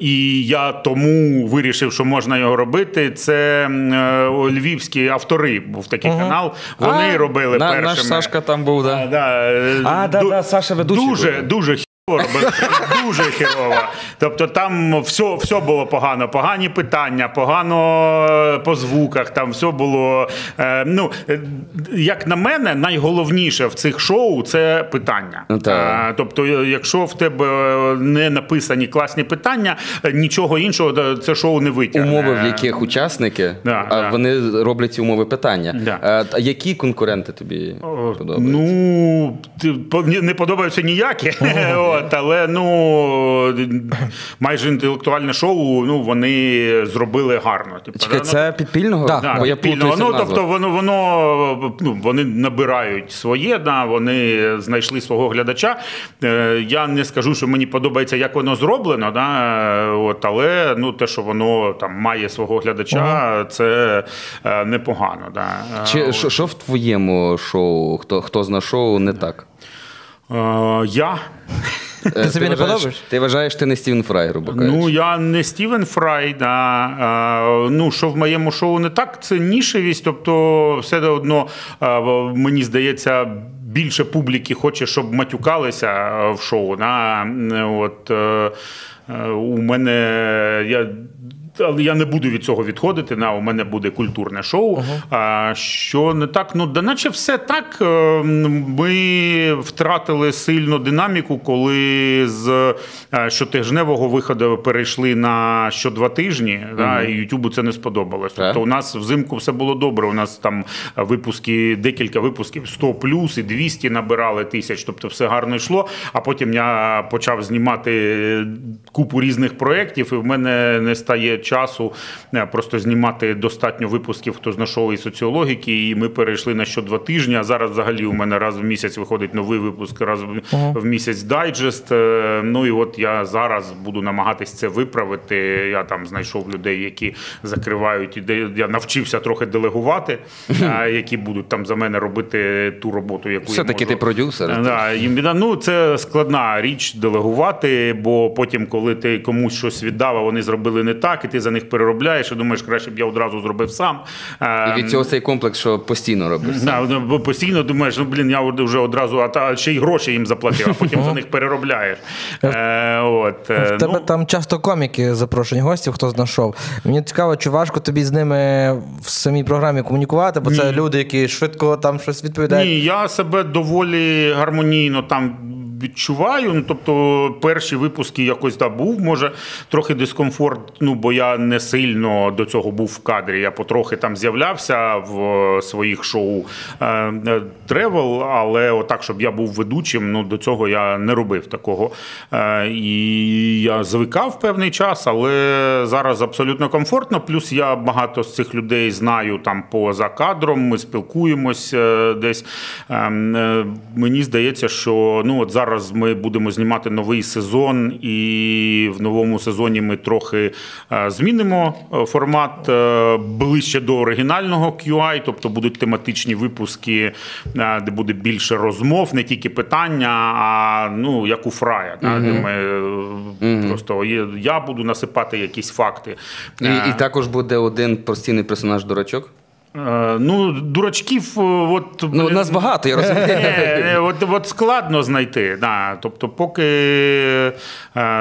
і я тому вирішив, що можна його робити. Це е, львівські автори. Був такий канал. Вони А, робили на- першими. Наш Сашка там був, А, да. да, е, А, да, да, Саша ведучий Дуже, був. дуже. Дуже хірово. Тобто там все, все було погано. Погані питання, погано по звуках, там все було. Е, ну, е, як на мене, найголовніше в цих шоу це питання. Ну. Е, тобто, е, якщо в тебе не написані класні питання, е, нічого іншого це шоу не витягне. Умови, в яких учасники, Да, а да. вони роблять ці умови питання. Да. Е, А які конкуренти тобі О, подобаються? Ну, не подобаються ніякі, от, але ну, майже інтелектуальне шоу ну, вони зробили гарно. Типу, Чекай, ну, це підпільного? Да, Да, Бо я підпільно. плутаюся Ну, тобто воно, воно ну, вони набирають своє, да, вони знайшли свого глядача. Е, я не скажу, що мені подобається, як воно зроблено, да, е, от, але ну, те, що воно там має свого глядача, це е, непогано. Да. Е, Чи от. що, що в твоєму шоу? Хто, хто зна шоу не так? Е, я. Е, Ти собі не вважаєш- подобаєш? Ти вважаєш, ти не Стівен Фрай, грубо кажучи. Ну, я не Стівен Фрай. Да. Е, ну, що в моєму шоу не так, це нішевість. Тобто, все одно, мені здається, більше публіки хоче, щоб матюкалися в шоу. Да. От, у мене я. Але я не буду від цього відходити. На у мене буде культурне шоу. А що не так? Ну да наче все так. Е, Ми втратили сильно динаміку, коли з е, щотижневого виходу перейшли на щодва тижні. Да, і Ютубу це не сподобалось. Тобто у нас взимку все було добре. У нас там випуски, декілька випусків 100 плюс і 200 набирали тисяч. Тобто все гарно йшло. А потім я почав знімати купу різних проєктів, і в мене не стає часу е, просто знімати достатньо випусків, хто з нашого і соціологіки, і ми перейшли на що два тижні. А зараз взагалі у мене раз в місяць виходить новий випуск, раз в- місяць дайджест. Е, Ну і от я зараз буду намагатись це виправити. Я там знайшов людей, які закривають і де я навчився трохи делегувати, які будуть там за мене робити ту роботу, яку Все-таки ти продюсер. Да, їм ну, це складна річ делегувати, бо потім, коли ти комусь щось віддав, а вони зробили не так, і ти за них переробляєш, і думаєш, краще б я одразу зробив сам. Е, І від цього цей комплекс, що постійно робиш. Да, ну, бо постійно думаєш, ну блін, я вже одразу, а та ще й гроші їм заплатив, а потім за них переробляєш. Е, от, е, В тебе ну, там часто коміки запрошені гостів, хто знайшов. Мені цікаво, чи важко тобі з ними в самій програмі комунікувати, бо це люди, які швидко там щось відповідають. Ні, я себе доволі гармонійно там відчуваю. Ну, тобто, перші випуски якось да, був, може, трохи дискомфорт, ну, бо я не сильно до цього був в кадрі. Я потрохи там з'являвся в е, своїх шоу Travel, але отак, щоб я був ведучим, ну, до цього я не робив такого. Е, І я звикав певний час, але зараз абсолютно комфортно. Плюс я багато з цих людей знаю там поза кадром, ми спілкуємось е, десь. Ем, Мені здається, що ну от зараз ми будемо знімати новий сезон, і в новому сезоні ми трохи е, змінимо е, формат е, ближче до оригінального QI, тобто будуть тематичні випуски, де буде більше розмов, не тільки питання, а ну як у Фрая, да, де ми е, просто я буду насипати якісь факти. І, і також буде один постійний персонаж дурачок. Е, Ну, дурачків, е, от Ну, нас багато, я розумію. Е, от, от складно знайти. Да. Тобто, поки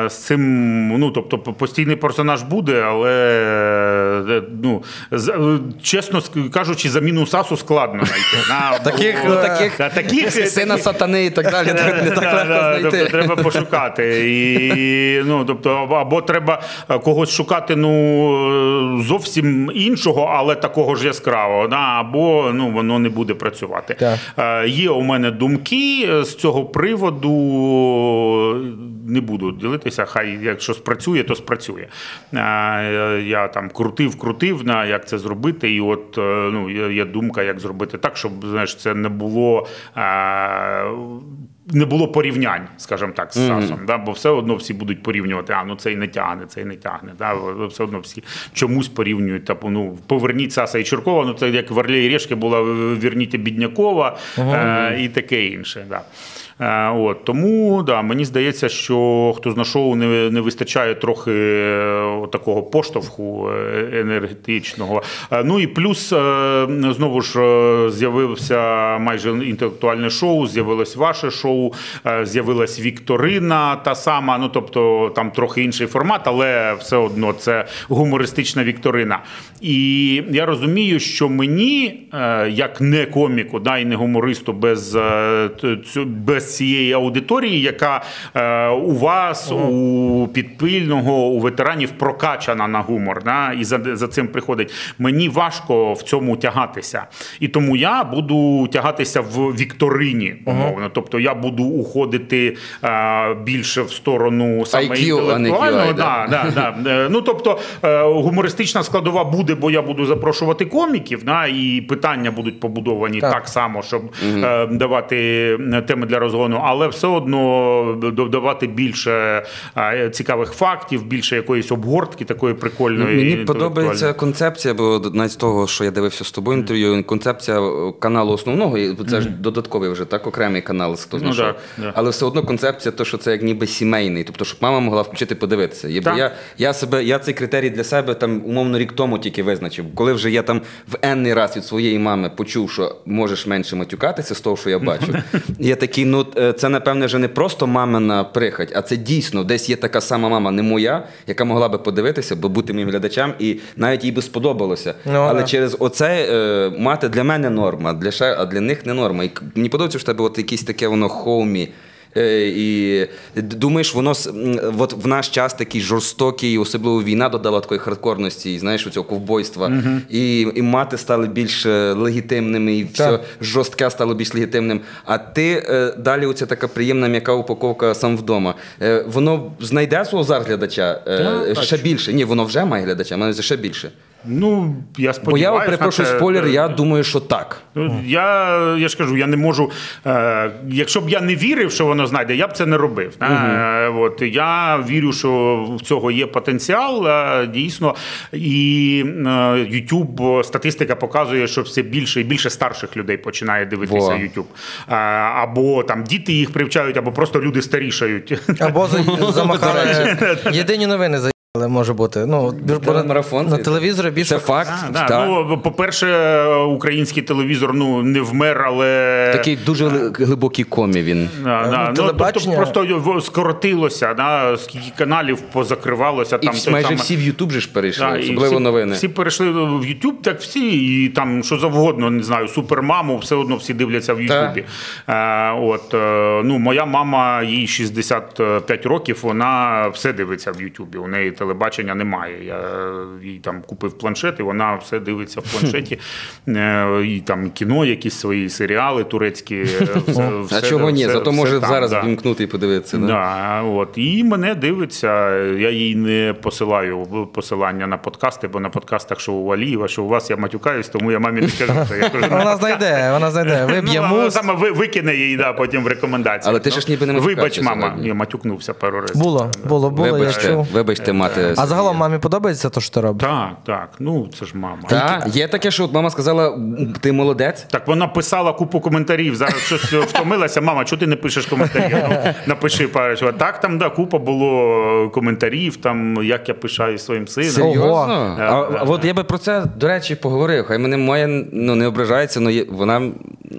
з цим, ну тобто, постійний персонаж буде, але ну, чесно кажучи, заміну Сасу складно знайти. Таких, ну, таких- Сина сатани і так далі, не так легко Тобто знайти. треба пошукати. І, ну, тобто, або- треба когось шукати ну, зовсім іншого, але такого ж яскравого. Да? Або ну, воно не буде працювати. Так. Е, Є у мене думки з цього приводу. Не буду ділитися, хай якщо спрацює, то спрацює. Е, Я там крутив, крутив, на як це зробити. І от е, ну, є, є думка, як зробити так, щоб знаєш, це не було. е, Не було порівнянь, скажімо так, з Сасом, да? бо все одно всі будуть порівнювати, а ну цей не тягне, цей не тягне. Да? Все одно всі чомусь порівнюють. Типу, ну, поверніть Саса і Черкова, ну це як в Орлі і Решки була верніть Біднякова е, і таке інше. Да. Е, От, тому да, мені здається, що хто з нашого не, не вистачає трохи е, такого поштовху е, енергетичного. Ну і плюс знову ж з'явився майже інтелектуальне шоу, з'явилось ваше шоу, з'явилась Вікторина та сама. Ну тобто там трохи інший формат, але все одно це гумористична Вікторина. І я розумію, що мені, як не коміку, да, і не гумористу, без, е, цієї аудиторії, яка е, у вас, у підпильного, у ветеранів прокачана на гумор, да, і за, за цим приходить. Мені важко в цьому тягатися. І тому я буду тягатися в Вікторині, умовно. Тобто я буду уходити е, більше в сторону саме IQ, інтелектуального. Да, да, да. Е, Ну, тобто, е, гумористична складова буде, бо я буду запрошувати коміків, да, і питання будуть побудовані Так. так, само, щоб е, давати теми для розгону, але все одно додавати більше цікавих фактів, більше якоїсь обгортки такої прикольної. Мені подобається концепція, бо навіть з того, що я дивився з тобою інтерв'ю, концепція е, каналу основного, і це ж додатковий вже так, окремий канал, хто Ну, знайшов. так. Але все одно концепція, то, що це як ніби сімейний, тобто, щоб мама могла включити подивитися. Так. я, я, себе, я цей критерій для себе там умовно рік тому тільки визначив. Коли вже я там в енний раз від своєї мами почув, що можеш менше матюкатися з того, що я бачу. я такий, ну е, це напевне вже не просто мамина прихоть, а це дійсно десь є така сама мама, не моя, яка могла би подивитися, бо бути моїм глядачем, і навіть їй би сподобалося. Ну, Але да. через оце е, мати для мене норма, для ша, а для них не норма. І мені подобається, що в тебе от якісь таке воно хоумі. Е, І думаєш, воно от в наш час такий жорстокий, особливо війна додала такої хардкорності, і знаєш, цього ковбойства. І, і мати стали більш е, легітимними, і все Так. жорстке стало більш легітимним. А ти е, далі оця така приємна м'яка упаковка сам вдома. Воно знайде свого зараз глядача е, ще більше. Ні, воно вже має глядача, мене ще більше. Ну, я сподіваюся. Бо я перепрошую спойлер, я думаю, що так. Ну, я, я ж кажу, я не можу. Е, якщо б я не вірив, що воно знайде, я б це не робив. Е, от, я вірю, що в цього є потенціал, е, дійсно. І е, YouTube, статистика показує, що все більше і більше старших людей починає дивитися Во. YouTube. Е, або там діти їх привчають, або просто люди старішають. Або за- замахали єдині новини заїхали, може бути. Ну, Телемарафон. на телевізорі більше. Це факт. А, да, так. ну, по-перше, український телевізор ну, не вмер, але. Такий дуже гли- глибокий комі він. Да, Ну, да. Ну, тобто просто скоротилося, да, скільки каналів позакривалося. Там всі- той майже саме- всі в Ютуб же ж перейшли, Да, особливо всі, новини. Всі перейшли в YouTube, так всі, і там що завгодно, не знаю, супермаму, все одно всі дивляться в Ютубі. Е, от, е, ну, моя мама, їй 65 років, вона все дивиться в Ютубі. У неї телебачення немає. Я їй там купив планшет, і вона все дивиться в планшеті. Е, і там кіно, якісь свої серіали турецькі. е, все- А все- чого ні? Зато може там, зараз да. вімкнути і подивитися. Да? Да, от. І мене дивиться. Я їй не посилаю посилання на подкасти, бо на подкастах, що у Алієва, що у вас я матюкаюсь, тому я мамі не кажу. Я кажу, Вона знайде, вона знайде. Виб'є Ну, мус. саме ви- викине її да, потім в рекомендації. Але ти ж ніби не Вибач, мама. Я матюкнувся пару разів. Було, було, було, я Вибачте, чув. вибачте, мати. А загалом мамі подобається те, що ти робиш? Так, так. Ну це ж мама. Так, є таке, що от мама сказала, ти молодець. Так вона писала купу коментарів. Зараз щось втомилася. Мама, чого ти не пишеш коментарі? Ну, напиши пару. Так, там да, купа було коментарів, там як я пишаю своїм сином. Серйозно? А, а от я би про це, до речі, поговорив. Хай мене моя ну, не ображається, але вона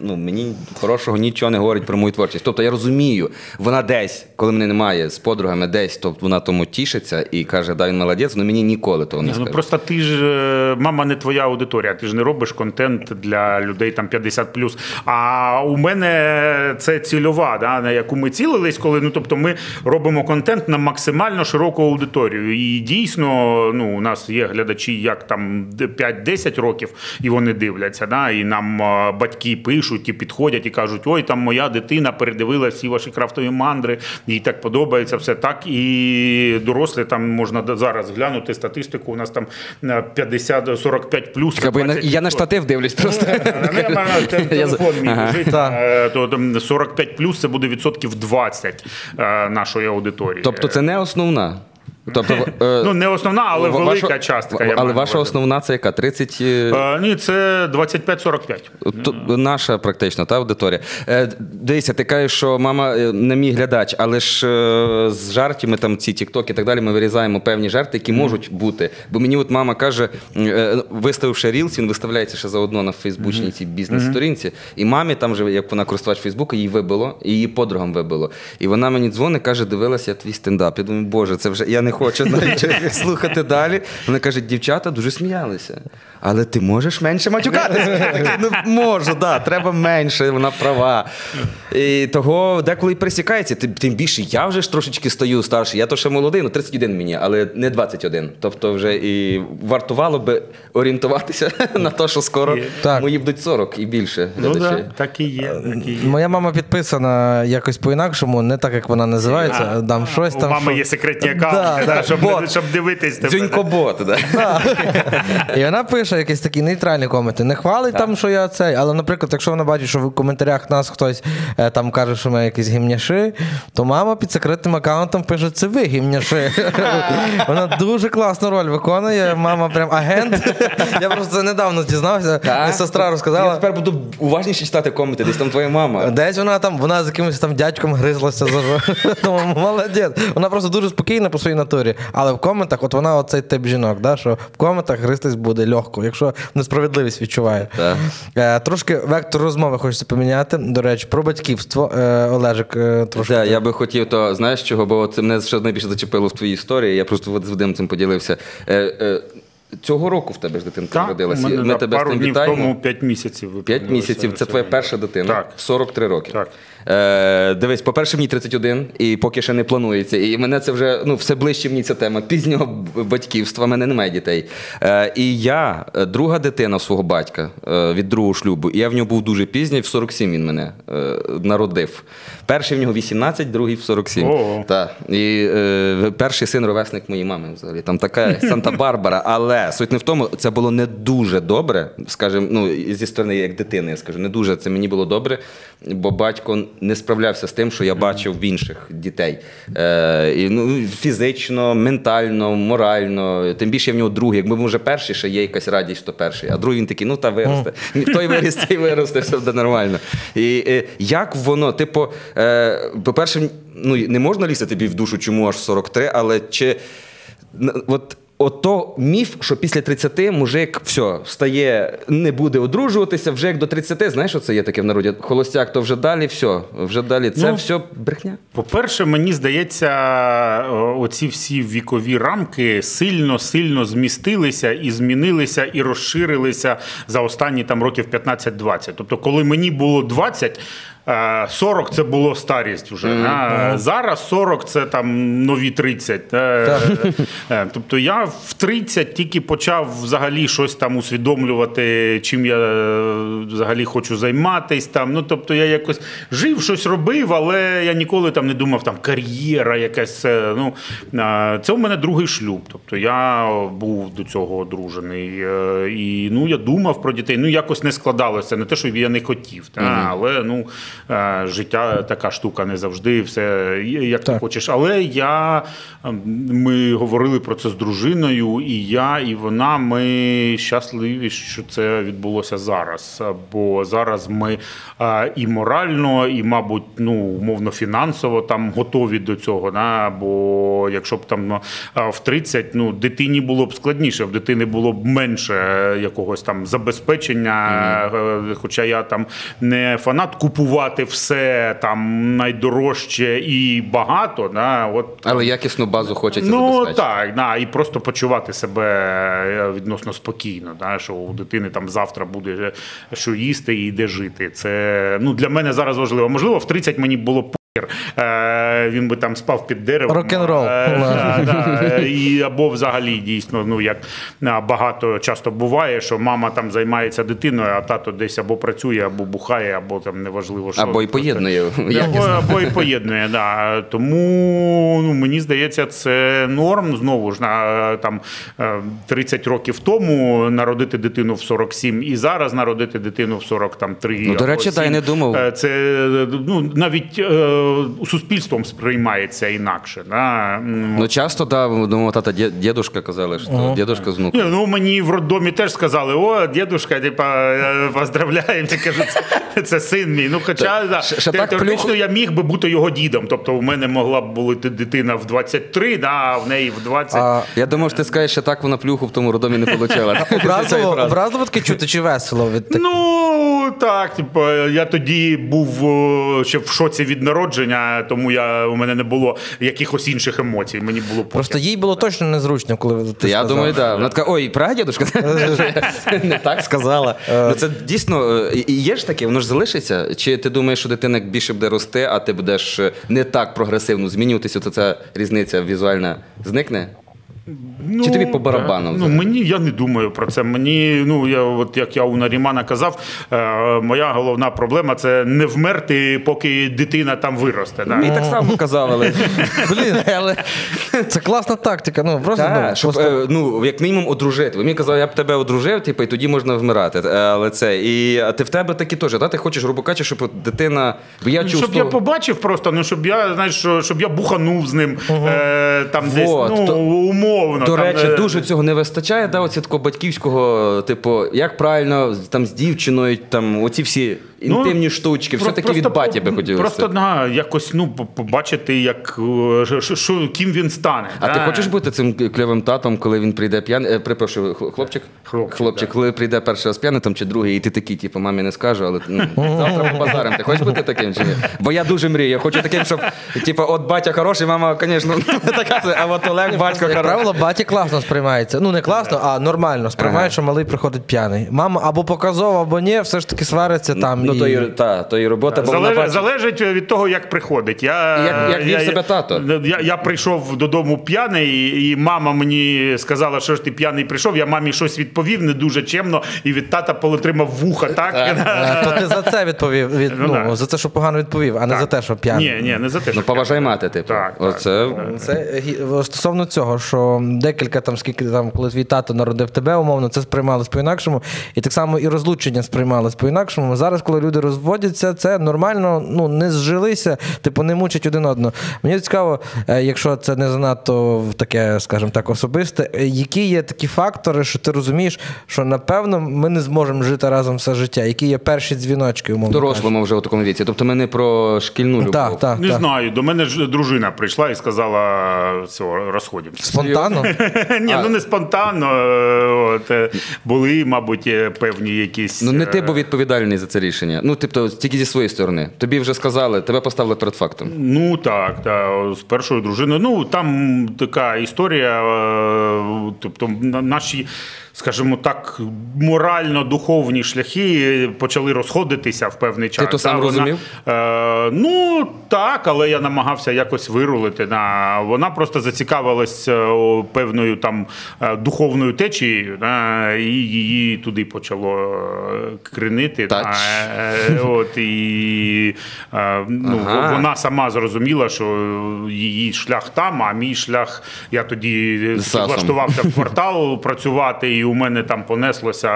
ну, мені хорошого нічого не говорить про мою творчість. Тобто я розумію, вона десь, коли мене немає з подругами, десь, то вона тому тішиться і каже, да, він молодець, але мені ніколи того не Ну, просто ти ж е, мама не твоя аудиторія, ти ж не робиш контент для людей там 50 А у мене це цільова, да, на яку ми цілились, коли ну тобто ми робимо контент на максимально широку аудиторію. І дійсно, ну у нас є глядачі, як там 5-10 років, і вони дивляться. Да, і нам е, батьки пишуть і підходять і кажуть: ой, там моя дитина передивила всі ваші крафтові мандри, їй так подобається все так. І дорослі там можна до- зараз глянути статистику. У нас там е, 50-45 плюс. Аби на- Я на штатив дивлюсь просто. Ну, я маю те- телефон мій лежить, е, то там 45 плюс це буде відсотків 20 е, нашої аудиторії. Тобто це не основна. Тобто, е, Ну, не основна, але ва- велика ваша- частка. я Але ваша на основна це яка? 30... е, Е, Ні, це 25-45. Тут наша практично та аудиторія. Е, Дивися, ти кажеш, що мама е, не мій глядач, але ж е, з жартами, там ці тіктоки і так далі, ми вирізаємо певні жарти, які можуть бути. Бо мені от мама каже, е, виставивши Reels, він виставляється ще заодно на фейсбучній цій бізнес-сторінці. І мамі там же, як вона користувач Фейсбука, їй вибило, і її подругам вибило. І вона мені дзвонить, каже, дивилася я твій стендап. Я думаю, боже, це вже я не хочу навіть слухати далі. Вона каже, дівчата дуже сміялися. Але ти можеш менше матюкатися. Такий, Ну можу, да, треба менше, вона права. І того деколи і присікається. Тим, більше я вже ж трошечки стаю старший. Я то ще молодий, ну 31 мені, але не 21. Тобто вже і вартувало би орієнтуватися на те, що скоро Так. мої будуть 40 і більше Ну да, так і є. Так і є. Моя мама підписана якось по-інакшому, не так, як вона називається. Там щось У там. мами що- є секретні аккаунти, да, да, щоб, щоб дивитись тебе. Дзюнько-бот, да. І вона пише якісь такі нейтральні коменти. Не хвалить там, що я цей, але, наприклад, якщо вона бачить, що в коментарях нас хтось е, там каже, що ми якісь гімняши, то мама під секретним аккаунтом пише: це ви гімняши. Вона дуже класну роль виконує. Мама прям агент. Я просто це недавно дізнався. Мені сестра Я розказала. тепер буду уважніше читати коменти, десь там твоя мама. Десь вона там, вона з якимось там дядьком гризлася за Думаю, молодець. Вона просто дуже спокійна по своїй натурі. Але в коментах, от вона оцей тип жінок, да, що в коментах гристись буде легко, якщо несправедливість відчуває. Так. Е, трошки вектор розмови хочеться поміняти. До речі, про батьківство. Е, Олежик е, трошки. Да, я би хотів, то знаєш чого, бо це мене ще найбільше зачепило в твоїй історії. Я просто з Вадимом цим поділився. Е, е, цього року в тебе ж дитинка Так, народилася. Ми да, тебе з тим днів вітаємо. тому 5 місяців. П'ять місяців це твоя перша дитина Так. 43 роки. Так. Е, дивись, по-перше, мені 31, і поки ще не планується. І мене це вже ну, все ближче мені ця тема пізнього батьківства. в мене немає дітей. Е, і я, е, друга дитина свого батька е, від другого шлюбу. І я в нього був дуже пізній, в 47 він мене е, народив. Перший в нього 18, другий в 47. Ого. Так. І е, перший син ровесник моєї мами взагалі. Там така Санта-Барбара. Але суть не в тому, це було не дуже добре, скажімо, ну, зі сторони як дитини, я скажу, не дуже це мені було добре, бо батько не справлявся з тим, що я бачив в інших дітей. Е, і, ну, фізично, ментально, морально. Тим більше я в нього другий. Якби вже перший, ще є якась радість, що перший. А другий він такий, ну та виросте. Той виріс, цей виросте, все буде нормально. І е, як воно, типу, е, по-перше, ну, не можна лізти тобі в душу, чому аж 43, але чи. От Ото міф, що після 30 мужик все, встає, не буде одружуватися, вже як до 30, знаєш, що це є таке в народі? Холостяк, то вже далі, все, вже далі. Це Ну, все брехня. По-перше, мені здається, оці всі вікові рамки сильно-сильно змістилися і змінилися, і розширилися за останні там років 15-20. Тобто, коли мені було 20, е, 40 це було старість вже. а Зараз 40 це там нові 30. Е, е, Тобто я в 30 тільки почав взагалі щось там усвідомлювати, чим я е, взагалі хочу займатися. Там. Ну, тобто я якось жив, щось робив, але я ніколи там не думав, там кар'єра якась. е, Ну, е, це у мене другий шлюб. Тобто я був до цього одружений. е, І ну, я думав про дітей. Ну, якось не складалося. Не те, що я не хотів. Та, Але ну, е, життя така штука не завжди, все як ти хочеш. Але я ем, ми говорили про це з дружиною, і я, і вона. Ми щасливі, що це відбулося зараз. Бо зараз ми е, і морально, і, мабуть, ну умовно фінансово там готові до цього. Да? Бо якщо б там е, в 30, ну дитині було б складніше, в дитини було б менше е, якогось там забезпечення. Е, Хоча я там не фанат купувати все там найдорожче і багато. Да? От Але якісну базу хочеться Ну забезпечити. так, да, і просто почувати себе е, відносно спокійно, да, що у дитини там завтра буде що їсти і де жити. Це ну для мене зараз важливо. Можливо, в 30 мені було. Е, він би там спав під деревом. Рок-н-рол. Е, да, да, е, і, або взагалі дійсно, ну як багато часто буває, що мама там займається дитиною, а тато десь або працює, або бухає, або там неважливо що. Або і поєднує. або, або і поєднує, да. Тому ну, мені здається, це норм. Знову ж на там е, 30 років тому народити дитину в 47 і зараз народити дитину в 43. Ну, до речі, да, я 7. не думав. Е, Це ну, навіть е, суспільством сприймається інакше. Да? Ну часто, да, думаю, тата, дідушка казали, що дідушка з внуком. ні, ну мені в роддомі теж сказали: о, дідушка, типа, е, поздравляємо. Я кажу, це, це син мій. Ну, хоча да, ще- ще те- так теоретично плюху- я міг би бути його дідом. Тобто, у мене могла б бути дитина в 23, да, а в неї в 20. А, Я думав, що ти скажеш, що так вона плюху в тому родомі не отримала. образливо, образливо таке чути чи весело від Ну так, типу, я тоді був ще в шоці від народження, тому я у мене не було якихось інших емоцій. Мені було похер. Просто їй було точно незручно, коли ти Я сказав. думаю, так. Вона така, ой, прадідушка, не так сказала. Ну це дійсно е, є ж таке, воно ж залишиться. Чи ти думаєш, що дитина більше буде рости, а ти будеш е, не так прогресивно змінюватися, то ця різниця візуальна зникне? Чи тобі по барабану Ну, мені я не думаю про це. Мені, ну я от як я у Нарімана казав, е, моя головна проблема це не вмерти, поки дитина там виросте. Да? Мені так само казав, але Блін, але це класна тактика. Ну просто Та, ну, щоб просто- е, ну, як мінімум одружити. Ви мені казали, я б тебе одружив, типу, і тоді можна вмирати. Е, Але це. І а ти в тебе такі теж, да? ти хочеш, кажучи, щоб дитина. Бо я чув, Щоб я побачив просто, ну щоб я знаєш, щоб я буханув з ним е, там десь Вот, ну, то- умовно. До там, речі, е, дуже цього не вистачає, да, оці такого батьківського, типу, як правильно там з дівчиною, там оці всі інтимні штучки, все про- таки від баті би по- хотілося. Просто да, якось ну, побачити, як, е, що, що, ким він стане. А да. ти хочеш бути цим кльовим татом, коли він прийде п'яний? Е, Припрошую, хл- хлопчик? Хлопчик, да. коли прийде перший раз п'яний там, чи другий, і ти такий, типу, мамі не скажу, але ну, завтра побазарим. Ти хочеш бути таким чи ні? Бо я дуже мрію. Я хочу таким, щоб типу, от батя хороший, мама, звісно, не така, а от Олег батько Як хороший. правило, баті класно сприймається. Ну не класно, а нормально сприймають, що малий приходить п'яний. Мама або показова, або ні, все ж таки свариться там. Ну, і... то і, та, то і робота, бо вона Залежить, бачить- залежить від того, як приходить. Я, Як- як вів себе тато. Я, я прийшов додому п'яний, і, мама мені сказала, що ж ти п'яний прийшов. Я мамі щось відповів не дуже чемно, і від тата отримав вуха, так? Е, То ти за це відповів, від, Ну, ну, за це, що погано відповів, а не за те, що п'яний. Ні, ні, не за те, що Ну, поважай мати, типу. Так, так. Це стосовно цього, що декілька там, скільки там, коли твій тато народив тебе, умовно, це сприймалось по-інакшому. І так само і розлучення сприймалось по-інакшому. Зараз, коли люди розводяться, це нормально, ну не зжилися, типу не мучать один одного. Мені цікаво, е, якщо це не занадто в таке, скажімо так, особисте, е, які є такі фактори, що ти розумієш, що напевно ми не зможемо жити разом все життя, які є перші дзвіночки, В умовно. дорослому вже у такому віці. Тобто ми не про шкільну любов. Так, так, Не так. знаю, до мене ж дружина прийшла і сказала, все, розходимося. Спонтанно? Ні, ну не спонтанно. е, От, були, мабуть, певні якісь. Ну не ти був відповідальний за це рішення. Ну, тобто, тільки зі своєї сторони. Тобі вже сказали, тебе поставили перед фактом. Ну так, та, з першою дружиною. Ну там така історія. е, Тобто, на- наші, скажімо так, морально-духовні шляхи почали розходитися в певний час. то сам Та, вона- розумів? Е, ну так, але я намагався якось вирулити. На вона просто зацікавилась е, певною там е, духовною течією, да, і її туди почало е, кренити. Е, от і е, ну, Ага. вона сама зрозуміла, що її шлях там, а мій шлях. Я тоді влаштувався в квартал працювати, і у мене там понеслося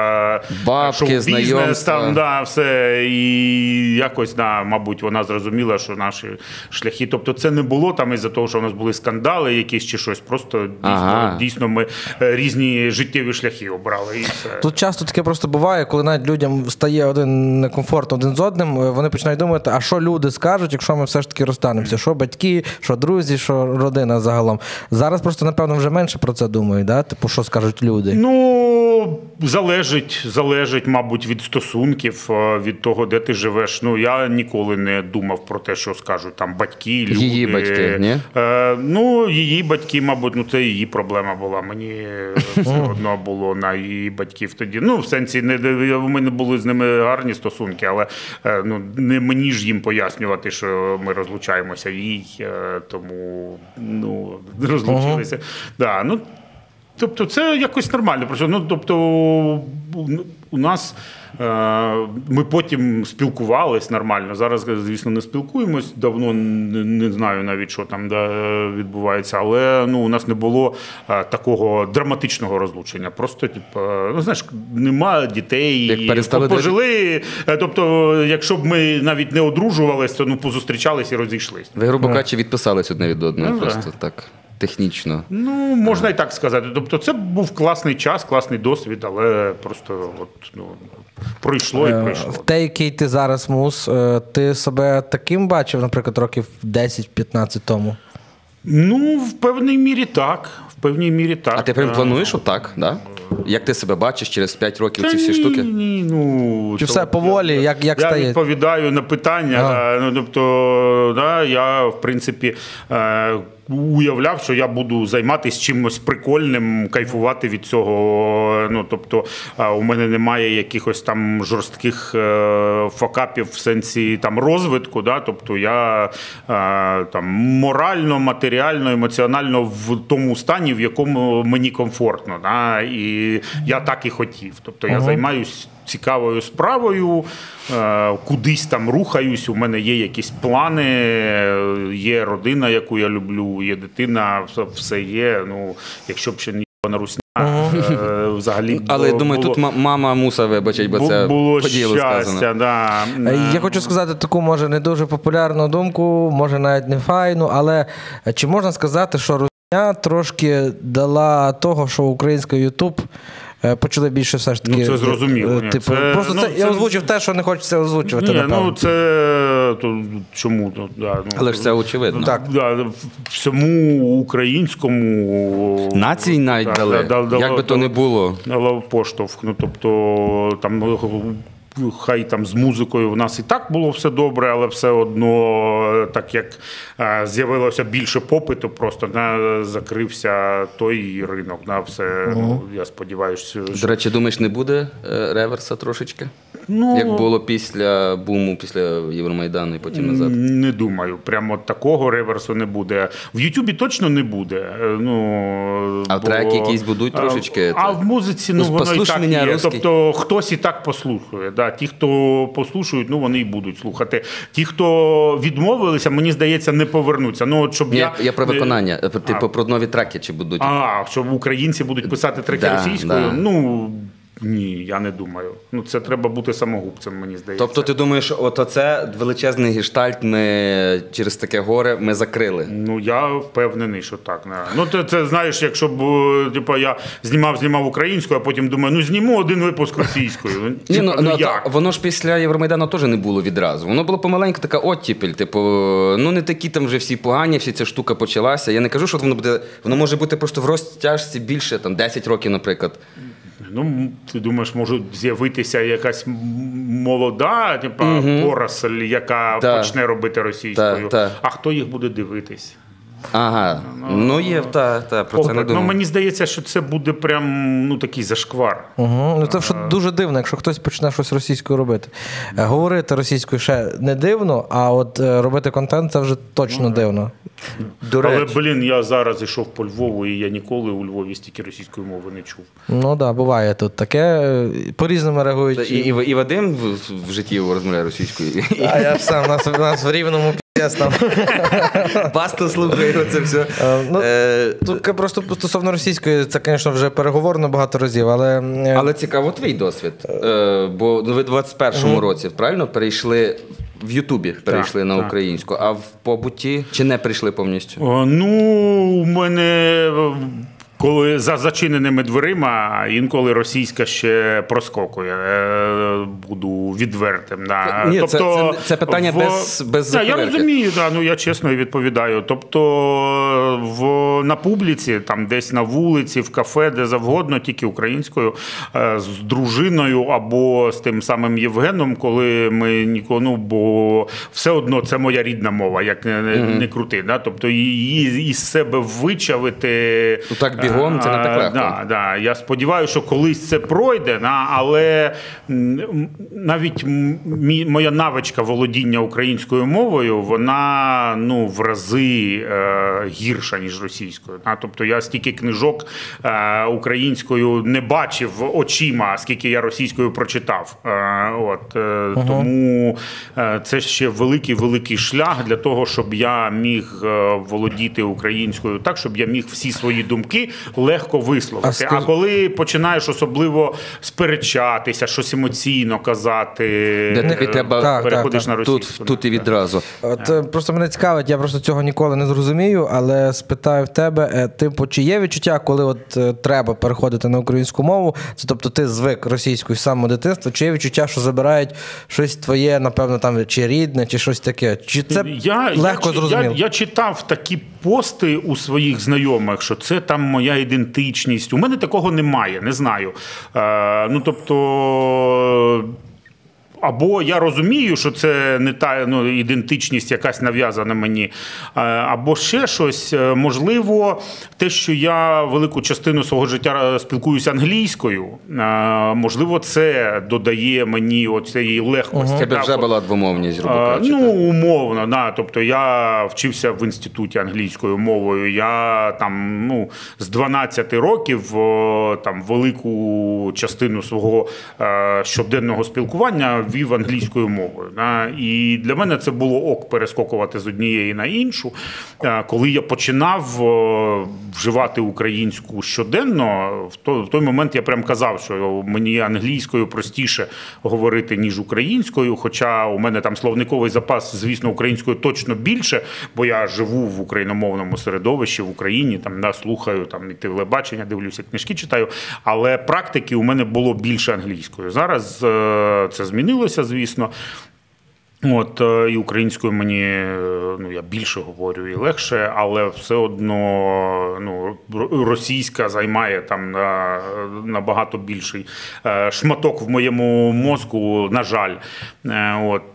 Бабки, знайомства. там, да, все. І якось, да, мабуть, вона зрозуміла, що наші шляхи. Тобто, це не було там із-за того, що у нас були скандали якісь чи щось. Просто дійсно, Ага. дійсно ми е, різні життєві шляхи обрали. І все. Тут часто таке просто буває, коли навіть людям стає один некомфортно один з одним, е, вони починають думати, а що люди скажуть, якщо ми все ж таки розстанемося? Що батьки, що друзі, що родина загалом. Зараз просто, напевно, вже менше про це думають, да? типу, що скажуть люди. Ну, залежить, залежить, мабуть, від стосунків, е, від того, де ти живеш. Ну, я ніколи не думав про те, що скажуть там батьки, люди. Її батьки, ні? Е, ну, її батьки, мабуть, ну це її проблема була. Мені е, все одно було на її батьків тоді. Ну, в сенсі, не у мене були з ними гарні стосунки, але ну, не мені ж їм пояснювати, що ми розлучаємося їй, тому ну, розлучилися. Да, ну, Тобто це якось нормально. Просто, ну, тобто, у- нас е, ми потім спілкувались нормально. Зараз, звісно, не спілкуємось. Давно не, не знаю навіть, що там відбувається. Але ну, у нас не було е, такого драматичного розлучення. Просто, типу, ну знаєш, нема дітей, Як перестали пожили. Е, Тобто, якщо б ми навіть не одружувалися, то ну, позустрічались і розійшлись. Ви, грубо кажучи, відписались одне від одного, Ну, просто так технічно. Ну, можна і так сказати. Тобто, це був класний час, класний досвід, але просто от, ну, пройшло і пройшло. В те, який ти зараз мус, е, ти себе таким бачив, наприклад, років 10-15 тому. Ну, в певній мірі так. В певній мірі так. А ти прям Е, плануєш отак, да? Як ти себе бачиш через 5 років Та ці всі ні, штуки? Ні, ну, Чи то- все поволі, як- як я стає? відповідаю на питання. Ага. Ну, тобто, да, я, в принципі, е, уявляв, що я буду займатися чимось прикольним, кайфувати від цього. Ну, тобто, е, у мене немає якихось там жорстких е, факапів в сенсі там розвитку. Да? Тобто я е, там морально, матеріально, емоціонально в тому стані, в якому мені комфортно. Да? І я так і хотів. Тобто я займаюсь цікавою справою, е, кудись там рухаюсь. У мене є якісь плани, є родина, яку я люблю, є дитина, все, є. Ну, якщо б ще не на русня, е, взагалі. Але було- думаю, тут було- ма- мама муса вибачить, бо це було по ділу щастя, сказано. да. Е, Я хочу сказати таку, може, не дуже популярну думку, може навіть не файну, але чи можна сказати, що Русня трошки дала того, що український Ютуб е, почали більше все ж таки. Ну, це зрозуміло, е, Типу, це- просто ну, це, я озвучив те, що не хочеться озвучувати. Ні, напевно. ну це то, чому то, да, ну, Але ж це очевидно. Так, да, в- всьому українському Нації навіть Да, дали. да, да, Як би то не було. дало поштовх. Ну, тобто, там Хай там з музикою в нас і так було все добре, але все одно, так як е, з'явилося більше попиту, просто на, закрився той ринок. На все, ну, я сподіваюся, До речі, думаєш, не буде е, реверса трошечки? Ну, Як було після буму, після Євромайдану і потім назад. Не думаю, прямо такого реверсу не буде. В Ютубі точно не буде. Е, Ну, А треки якісь будуть трошечки, А це- в музиці ну, Ну, воно і так мене, є. Тобто хтось і так послухає. Да. Ті, хто послушають, ну вони і будуть слухати. Ті, хто відмовилися, мені здається, не повернуться. Ну, от, щоб Ні, я, я, про виконання, е, типу про нові треки чи будуть. А, щоб українці будуть писати треки Да, російською? да. Ну ні, я не думаю. Ну це треба бути самогубцем, мені здається. Тобто ти думаєш, от оце величезний гештальт ми через таке горе ми закрили. Ну я впевнений, що так. Не. Ну це, це знаєш, якщо б типу, я знімав, знімав українською, а потім думаю, ну зніму один випуск російською. Ну, Ні, типу, ну, ну, ну, як? та, воно ж після Євромайдану теж не було відразу. Воно було помаленьку така оттіпель. Типу, ну не такі там вже всі погані, всі ця штука почалася. Я не кажу, що воно буде. Воно може бути просто в розтяжці більше, там 10 років, наприклад. Ну, ти думаєш, може з'явитися якась молода, молода, угу. поросль, яка Так. почне робити російською. Так, так. А хто їх буде дивитись? Ага. Ну є, та, та, про це не думав. Ну, мені здається, що це буде прям ну, такий зашквар. Угу. Ну, це що дуже дивно, якщо хтось почне щось російською робити. Е, Говорити російською ще не дивно, а от е, робити контент це вже точно дивно. До Але, блін, я зараз йшов по Львову, і я ніколи у Львові стільки російської мови не чув. Ну так, да, буває тут таке. е, По-різному реагують. і, і, і Вадим в, в житті розмовляє російською. А я сам нас, нас в рівному там. Басто слухає це все. Е, ну, Е, Тут просто стосовно російської, це, звісно, вже переговорено багато разів, але. е, Але цікаво твій досвід. Бо ну, ви в 21-му році правильно перейшли в Ютубі, перейшли на так. українську, а в побуті чи не прийшли повністю? О, Ну, у мене коли за зачиненими дверима інколи російська ще проскокує. Е, Буду відвертим. Да. Ні, це- це- це питання без- без да, Я розумію, да, ну я чесно відповідаю. Тобто в, на публіці, там десь на вулиці, в кафе, де завгодно, тільки українською, е, з дружиною або з тим самим Євгеном, коли ми нікого, ну бо все одно це моя рідна мова, як не, не, не крути. Да? Тобто її із себе вичавити. Ну, так бігом це не так Е, легко. Да, да. Я сподіваюся, що колись це пройде, але навіть моя навичка володіння українською мовою, вона ну, в рази е, гірша, ніж російською. Тобто я стільки книжок е, українською не бачив очима, скільки я російською прочитав. От, е, Тому це ще великий великий шлях для того, щоб я міг володіти українською так, щоб я міг всі свої думки легко висловити. А А, коли починаєш особливо сперечатися, щось емоційно казати, Де тобі треба Так, переходиш так, на російську. тут і відразу. От е, просто мене цікавить, я просто цього ніколи не зрозумію, але спитаю в тебе, е, типу, чи є відчуття, коли от е, треба переходити на українську мову? Це тобто ти звик російською з самого дитинства, чи є відчуття, що забирають щось твоє, напевно, там чи рідне, чи щось таке? Чи це я, легко я, зрозуміло? Я, я читав такі пости у своїх знайомих, що це там моя ідентичність. У мене такого немає, не знаю. Е, ну тобто. Або я розумію, що це не та ну, ідентичність, якась нав'язана мені, е, або ще щось. Е, Можливо, те, що я велику частину свого життя спілкуюся англійською, е, можливо, це додає мені цієї легкості. Тебе вже була двомовність, Е, кажучи. Ну, умовно, да. Тобто я вчився в інституті англійською мовою. Я там ну, з 12 років там велику частину свого е, щоденного спілкування вів англійською мовою. І для мене це було ок перескокувати з однієї на іншу. Е, Коли я починав вживати українську щоденно, в той, в той момент я прям казав, що мені англійською простіше говорити, ніж українською. Хоча у мене там словниковий запас, звісно, українською точно більше, бо я живу в україномовному середовищі в Україні, там да, слухаю там і телебачення, дивлюся, книжки читаю. Але практики у мене було більше англійською. Зараз е, це змінилося, звісно. От е, і українською мені е, ну я більше говорю і легше, але все одно ну російська займає там на набагато більший е, шматок в моєму мозку. На жаль, от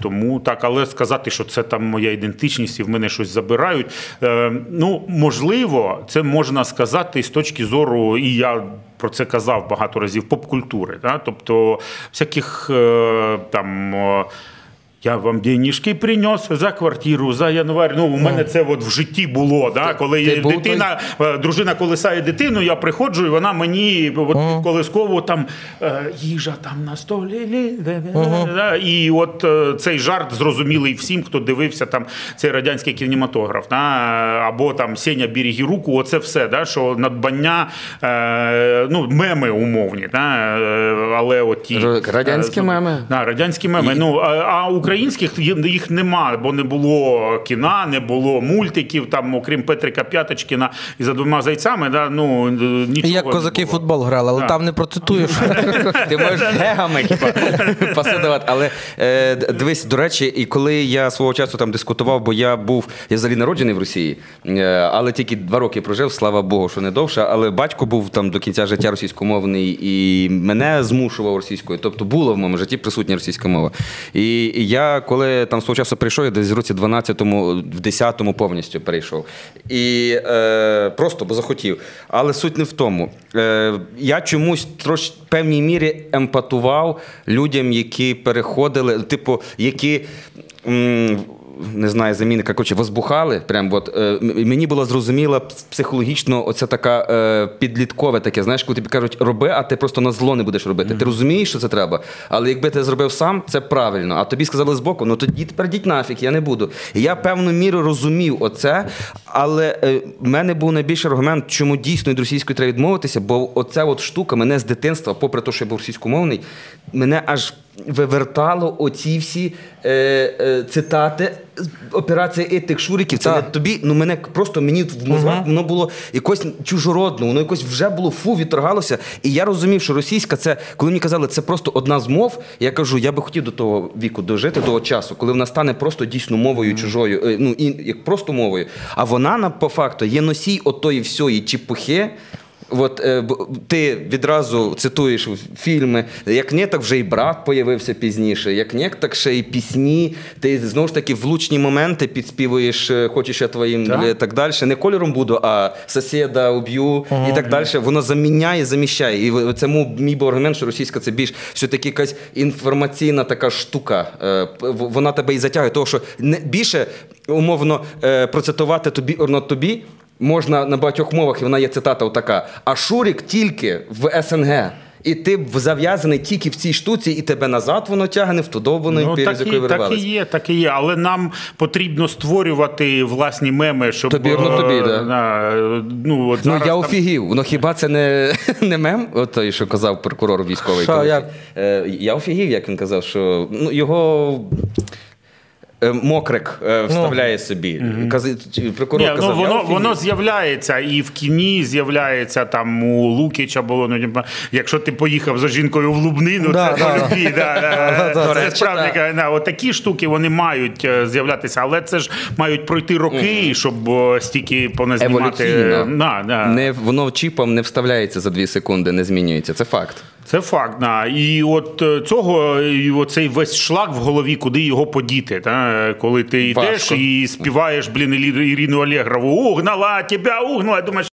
тому так, але сказати, що це там моя ідентичність і в мене щось забирають. Ну можливо, це можна сказати з точки зору, і я про це казав багато разів поп-культури. Да? Тобто всяких е, там. Е, я вам денежки принес за квартиру, за январь. Ну, у мене це от в житті було. Да? Коли ти дитина, е, дружина колисає дитину, я приходжу, і вона мені от, під колискову там е, їжа там на столі. лі- де- де- де- да? І от е, цей жарт зрозумілий всім, хто дивився там цей радянський кінематограф. Да? Або там Сеня берегі руку, оце все, да? що надбання, е, ну, меми умовні. Да? Е, Але от ті, радянські е, меми. Да, радянські меми. Ну, а, а українських їх нема, бо не було кіна, не було мультиків, там, окрім Петрика П'яточкіна і за двома зайцями, да, ну, нічого як козаки було. футбол грали, але Да. там не процитуєш. Ти можеш гегами хіба посидувати. Але е, дивись, до речі, і коли я свого часу там дискутував, бо я був, я взагалі народжений в Росії, е, але тільки два роки прожив, слава Богу, що не довше. Але батько був там до кінця життя російськомовний і мене змушував російською. Тобто було в моєму житті присутня російська мова. І, і я, коли там свого часу прийшов, я десь в році 12-му, в 10-му повністю перейшов. І е, просто бо захотів. Але суть не в тому. Е, я чомусь трош в певній мірі емпатував людям, які переходили, типу, які. м, Не знаю, замінника, коротше, возбухали. Прям от, е, мені було зрозуміло психологічно, оця така е, підліткове таке. Знаєш, коли тобі кажуть, роби, а ти просто на зло не будеш робити. Ти розумієш, що це треба. Але якби ти зробив сам, це правильно. А тобі сказали збоку, ну тоді тепер йдіть нафіг, я не буду. І я певну міру розумів оце, але е, в мене був найбільший аргумент, чому дійсно від російської треба відмовитися, бо оця от штука мене з дитинства, попри те, що я був російськомовний, мене аж вивертало оці всі е, е, цитати операція «Ей, тих шуриків. Це не тобі, ну мене просто мені в мозгах воно було якось чужородно, воно якось вже було фу, відторгалося. І я розумів, що російська це, коли мені казали, це просто одна з мов. Я кажу, я би хотів до того віку дожити, того часу, коли вона стане просто дійсно мовою чужою, е, ну і як просто мовою. А вона на по факту є носій отої всьої чепухи. От е, ти відразу цитуєш фільми, як не, так вже і брат появився пізніше, як не, так ще і пісні. Ти знову ж таки влучні моменти підспівуєш, е, хочеш я твоїм Так. так. так далі. Не кольором буду, а сусіда уб'ю і так далі. Воно заміняє, заміщає. І це мій був аргумент, що російська це більш все-таки якась інформаційна така штука. Е, Вона тебе і затягує, того що не більше умовно е, процитувати тобі орно тобі. Можна на багатьох мовах, і вона є цитата така. А Шурік тільки в СНГ. І ти зав'язаний тільки в цій штуці, і тебе назад воно тягне в ту довбану Ну, імперію, з так, якої так і є, так і є. Але нам потрібно створювати власні меми, щоб. Тобі, ну, тобі, да. е, ну, от Ну зараз я там- офігів. Ну хіба це не, не мем? От той, що казав прокурор військовий. Що, як? Е, я офігів, як він казав, що ну, його. Е, Мокрик е, вставляє собі. Кази- Прокурор Ні, казав, ну, воно, воно з'являється і в кіні з'являється там у Лукіча було. Ну, якщо ти поїхав за жінкою в Лубнину, Да, це да, по любві. Да, да, да, Це справді от такі штуки вони мають е, з'являтися, але це ж мають пройти роки, щоб стільки поназнімати. Еволюційно. Да, да. Не, воно чіпом не вставляється за дві секунди, не змінюється. Це факт. Це факт, да. І от е, цього, і оцей весь шлак в голові, куди його подіти. Та? Коли ти йдеш Важко. і співаєш, блін, Ірину Олегрову, угнала тебе, угнала. Думаєш.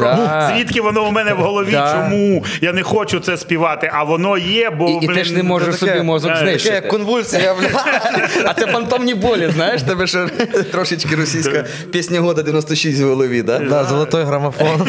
Да. звідки воно у мене в голові? Да. Чому я не хочу це співати? А воно є, бо І, і ти ж не можеш таке- собі мозок знищити. Таке як конвульсія, бля. А це фантомні болі, знаєш, тебе ще трошечки російська пісня года 96 в голові, да? Да, золотой грамофон.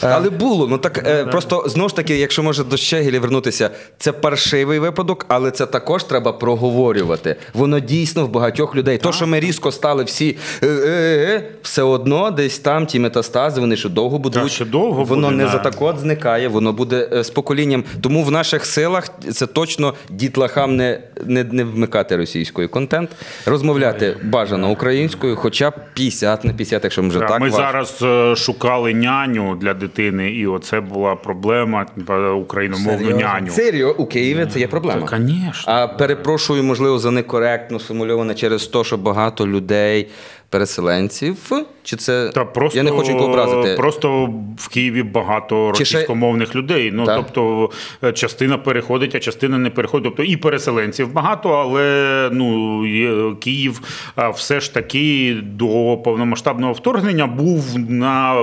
Але було. Ну так е, просто знову ж таки, якщо може до Щегелі вернутися, це паршивий випадок, але це також треба проговорювати. Воно дійсно в багатьох людей. То, що ми різко стали всі е, е, все одно десь там ті метастази метастази, вони ще довго будуть. ще довго воно буде, не да. за так от зникає, воно буде е, з поколінням. Тому в наших силах це точно дітлахам не, не, не вмикати російською контент, розмовляти бажано українською, хоча б 50 на 50, якщо вже Да, так. Ми важко. зараз е, шукали няню для дитини, і оце була проблема е, україномовну Серйозно? няню. Серйо, у Києві це є проблема. Та, конечно. А перепрошую, можливо, за некоректно сформульоване через те, що багато людей, переселенців, чи це Та просто, я не хочу нікого образити. Просто в Києві багато Чи ще- російськомовних людей. Ну Так. тобто е, частина переходить, а частина не переходить. Тобто і переселенців багато, але ну Київ все ж таки до повномасштабного вторгнення був на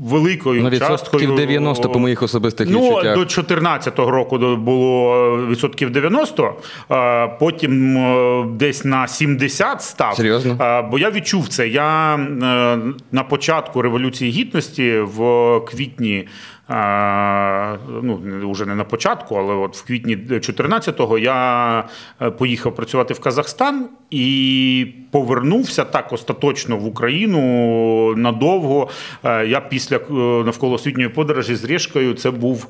великою відсотків часткою 90 по моїх особистих Ну, відчуттях. до 14-го року було відсотків 90, а потім е, десь на 70 став. Серйозно? Бо я відчув це. Я е, на початку Революції Гідності в квітні. Ну, вже не на початку, але от в квітні 14-го я е, поїхав працювати в Казахстан і повернувся так остаточно в Україну надовго. Е, Я після е, навколосвітньої подорожі з Решкою це був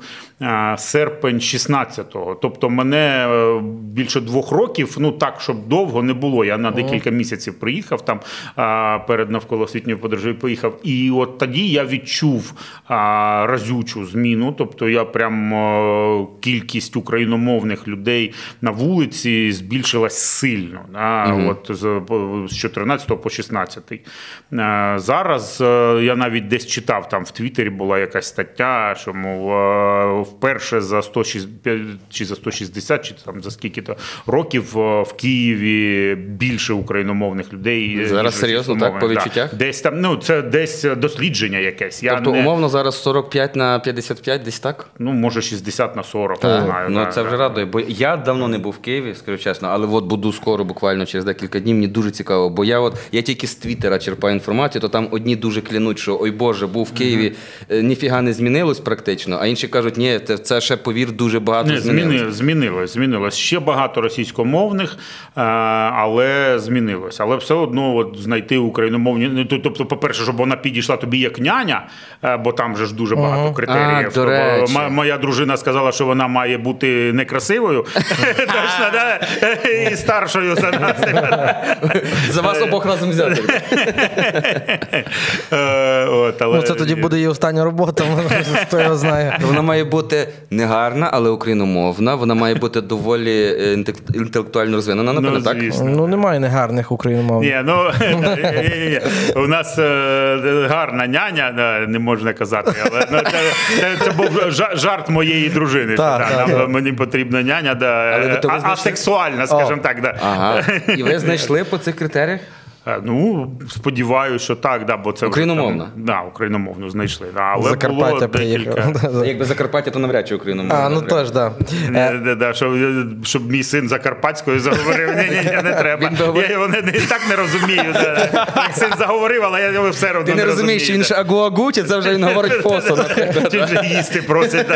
серпень 16-го. Тобто мене більше двох років, ну так, щоб довго не було. Я на декілька місяців приїхав там перед навколосвітньою подорожею поїхав. І от тоді я відчув а, разючу зміну. Тобто я прям е, кількість україномовних людей на вулиці збільшилась сильно. Да? От з, з 14 по 16. Е, Зараз е, я навіть десь читав там в Твіттері була якась стаття, що мов вперше за 160 чи за 160, чи там за скільки то років в Києві більше україномовних людей. Зараз серйозно, так, по відчуттях? Да. Десь там, ну це десь дослідження якесь. Я Тобто, не, умовно, зараз 45 на 55, десь так? ну може 60 на 40, не знаю. ну да, це да. вже радує. Бо я давно не був в Києві, скажу чесно, але от буду скоро, буквально через декілька днів. Мені дуже цікаво. Бо я от я тільки з Твіттера черпаю інформацію, то там одні дуже клянуть, що ой Боже, був в Києві, е, ніфіга не змінилось практично, а інші кажуть, ні, це, це ще повір дуже багато Не, змінилось. змінилось, змінилось. Ще багато російськомовних, е, але змінилось. Але все одно от, знайти україномовні. ну, Тобто, по-перше, щоб вона підійшла тобі як няня, е, бо там же ж дуже багато критеріїв. А, до Тобто, речі. м- Моя дружина сказала, що вона має бути некрасивою. Точно, да? І старшою за нас. За вас обох разом взяти. Е, от, але- Ну, це тоді буде її остання робота, хто його знає. Вона має бути не гарна, але україномовна. Вона має бути доволі е, інтелектуально розвинена, напевно, так? Ну, немає негарних україномовних. Ні, ну у нас е, гарна няня, не можна казати, але ну, це, це, був жа- жарт моєї дружини. що, Так, та, так, нам. Мені потрібна няня, да, Але ви а, знайшли? асексуальна, скажімо так. Да. Ага. І ви знайшли по цих критеріях? Е, Ну, сподіваюся, що так, да, бо це вже Україномовна? там- Да, україномовну знайшли. Да, але Закарпаття було декілька. Якби. Закарпаття, то навряд чи україномовна. А, ну теж, так. Не, не, да, щоб, щоб мій син закарпатською заговорив. Ні, ні, ні, не треба. Він Я його не, не, так не розумію. Да. Син заговорив, але я його все одно Ти не розумієш, що він ще агуагу, чи це вже він говорить фосо. Чи вже їсти просить.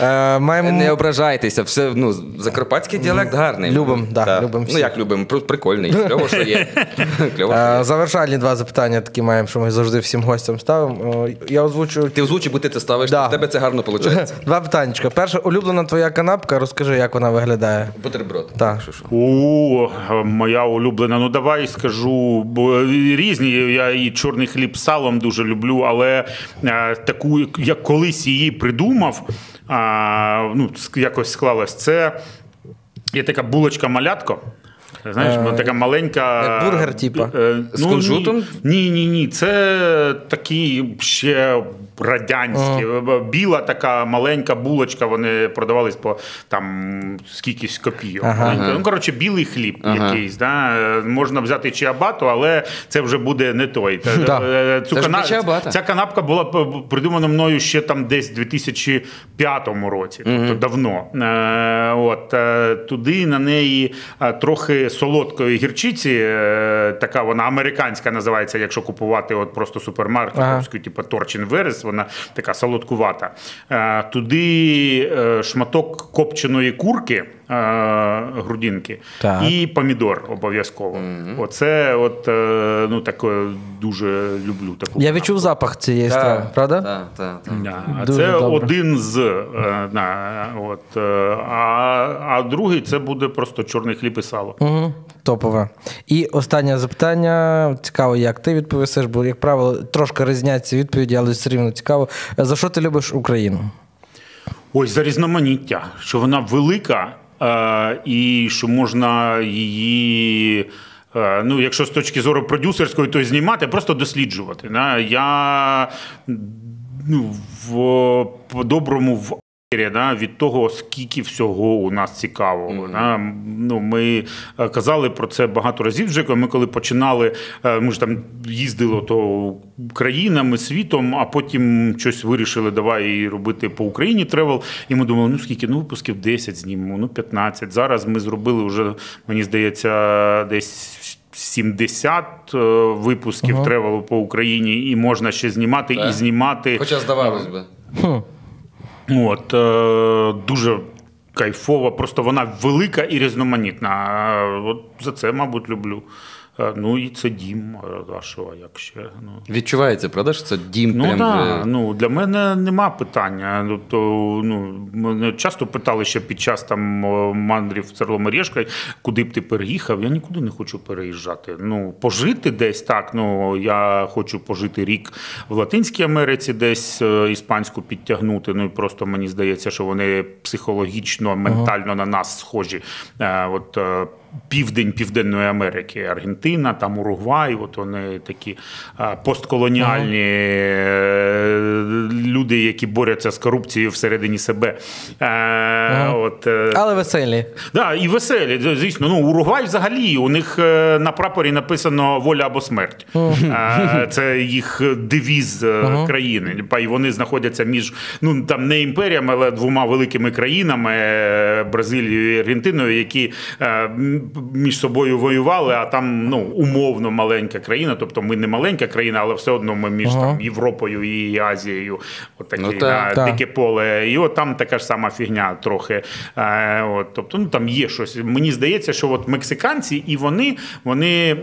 Е, Маємо Не ображайтеся, все ну закарпатський діалект гарний. Любим, да, Так. любим Ну як любим, прикольний. Кльово, що є. Е, Завершальні два запитання такі маємо, що ми завжди всім гостям ставимо. Е, Я озвучу Ти озвучи, бо ти це ставиш, Да. в тебе це гарно виходить. два питаннячка. Перша улюблена твоя канапка. Розкажи, як вона виглядає. Бутерброд. Так. О, моя улюблена. Ну давай скажу, бо різні. Я і чорний хліб з салом дуже люблю, але е, таку, як колись її придумав, а, ну, якось склалось. Це є така булочка-малятко. Знаєш, Е, ну, така маленька. як бургер, типу? Е, З кунжутом? Ні, ні, ні. Це такі ще радянські. Біла така маленька булочка. Вони продавались по там скількись копійок. Ага. Ну, коротше, білий хліб Ага. якийсь. Да? Можна взяти чиабату, але це вже буде не той. Та- Да. е, Цю Це кана-. Ця канапка була придумана мною ще там десь в 2005 році, тобто давно. Е, От, е, туди на неї трохи солодкої гірчиці, така вона американська називається, якщо купувати от просто супермаркет, Ага. типу Торчин Верес, вона така солодкувата. Е, Туди е, шматок копченої курки, грудинки, Так. і помідор обов'язково. Оце от, е, ну, таке дуже люблю таку. Я відчув запах цієї страви, правда? Так, так, так. Да, а це добре. один з. е, на, от, е, а, а другий це буде просто чорний хліб і сало. Угу. Топове. І останнє запитання. Цікаво, як ти відповісиш, бо, як правило, трошки різняться відповіді, але все рівно цікаво. За що ти любиш Україну? Ось за різноманіття, що вона велика е, і що можна її. е, Ну, якщо з точки зору продюсерської, то знімати, просто досліджувати. Да? Я ну, в по-доброму в да, від того, скільки всього у нас цікавого. Да? Ну, ми е, казали про це багато разів вже. Ми коли починали, е, ми ж там їздили то країнами, світом, а потім щось вирішили, давай робити по Україні travel. І ми думали, ну скільки, ну випусків 10 знімемо, ну 15. Зараз ми зробили вже, мені здається, десь. 70 е, випусків тревелу по Україні, і можна ще знімати і знімати. Хоча здавалось би. От, е, дуже кайфова, просто вона велика і різноманітна. Е, От за це, мабуть, люблю. Е, Ну і це дім. е, а як ще? Ну. Відчувається, правда, що це дім Ну прям. да, ну для мене нема питання. Ну, то, ну, мене часто питали ще під час там мандрів Церломережка, куди б ти переїхав. Я нікуди не хочу переїжджати. Ну, пожити десь так. Ну я хочу пожити рік в Латинській Америці, десь е, іспанську підтягнути. Ну і просто мені здається, що вони психологічно, ментально на нас схожі. От південь Південної Америки, Аргентина, там Уругвай, от вони такі постколоніальні е, люди, які борються з корупцією всередині себе. Е, От, е, Але веселі. Да, і веселі, звісно. Ну, Уругвай взагалі, у них на прапорі написано воля або смерть. Е, Це їх девіз країни. І вони знаходяться між ну там не імперіями, але двома великими країнами Бразилією і Аргентиною, які між собою воювали, а там ну умовно маленька країна. Тобто ми не маленька країна, але все одно ми між там Європою і Азією. От такі Ну, так. да, Так. дике поле. І от там така ж сама фігня трохи. Е, от, тобто, ну там є щось. Мені здається, що от мексиканці і вони, вони е,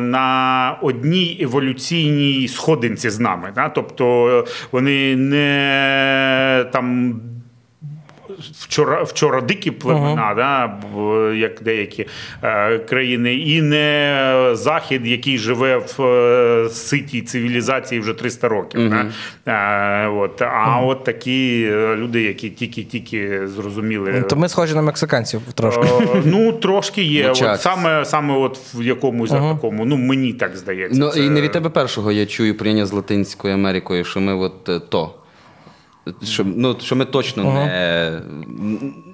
на одній еволюційній сходинці з нами. Да? Тобто е, вони не там. Вчора, вчора дикі племена, да, б- як деякі е, країни, і не захід, який живе в е, ситій цивілізації вже 300 років. Да? Е, от, а от такі е, люди, які тільки-тільки зрозуміли. То ми схожі на мексиканців трошки. Е, Ну, трошки є. Ну, От саме, саме от в якомусь такому, ну мені так здається. Ну, Це- і не від тебе першого я чую порівняння з Латинською Америкою, що ми от е, то. Що, ну, що ми точно не,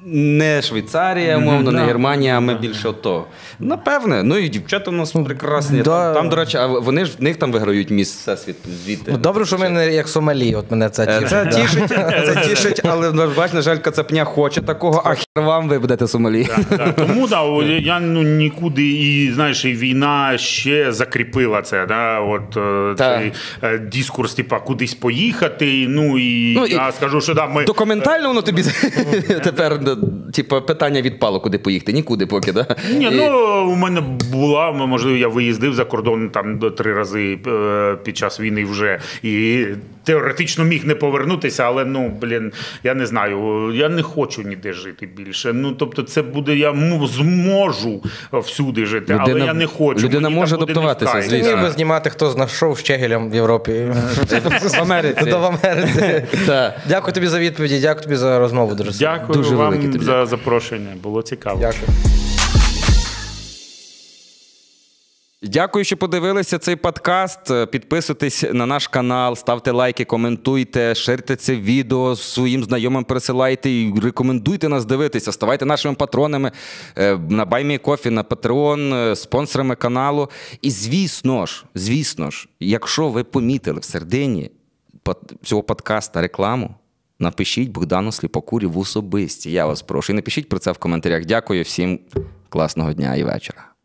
не Швейцарія, умовно, не Германія, а ми більше ото. Напевне. Ну і дівчата у нас прекрасні. да. Там, там, до речі, а вони ж в них там виграють міс Всесвіт звідти. Ну, Добре, що ми не як Сомалі, от мене це Е, тішить. Це тішить, це тішить, але ну, бач, на жаль, Кацапня хоче такого, а хер вам ви будете Сомалі. Тому да, я ну нікуди і знаєш, і війна ще закріпила це. Да, от е, цей е, дискурс, типа кудись поїхати. Ну і Ну, я скажу, що да, ми Документально воно тобі тепер ну, типу, питання відпало, куди поїхати. Нікуди поки, да? Ні, ну у мене була, можливо, я виїздив за кордон там до три рази е, під час війни вже і теоретично міг не повернутися, але ну блін, я не знаю, я не хочу ніде жити більше. Ну тобто, це буде, я зможу всюди жити, але я не хочу. людина Мені може адаптуватися, звісно. міг би знімати, хто знайшов Щегелем в Європі. В Америці. В Америці. Дякую тобі за відповіді, дякую тобі за розмову, друзі. Дякую вам велике тобі за запрошення. Було цікаво. Дякую. Дякую, що подивилися цей подкаст. Підписуйтесь на наш канал, ставте лайки, коментуйте, ширте це відео своїм знайомим, пересилайте і рекомендуйте нас дивитися. Ставайте нашими патронами е, на BuyMeCoffee, на Patreon, е, спонсорами каналу. І звісно ж, звісно ж, якщо ви помітили в середині цього подкаста рекламу, напишіть Богдану Сліпокурі в особисті. Я вас прошу. І напишіть про це в коментарях. Дякую всім класного дня і вечора.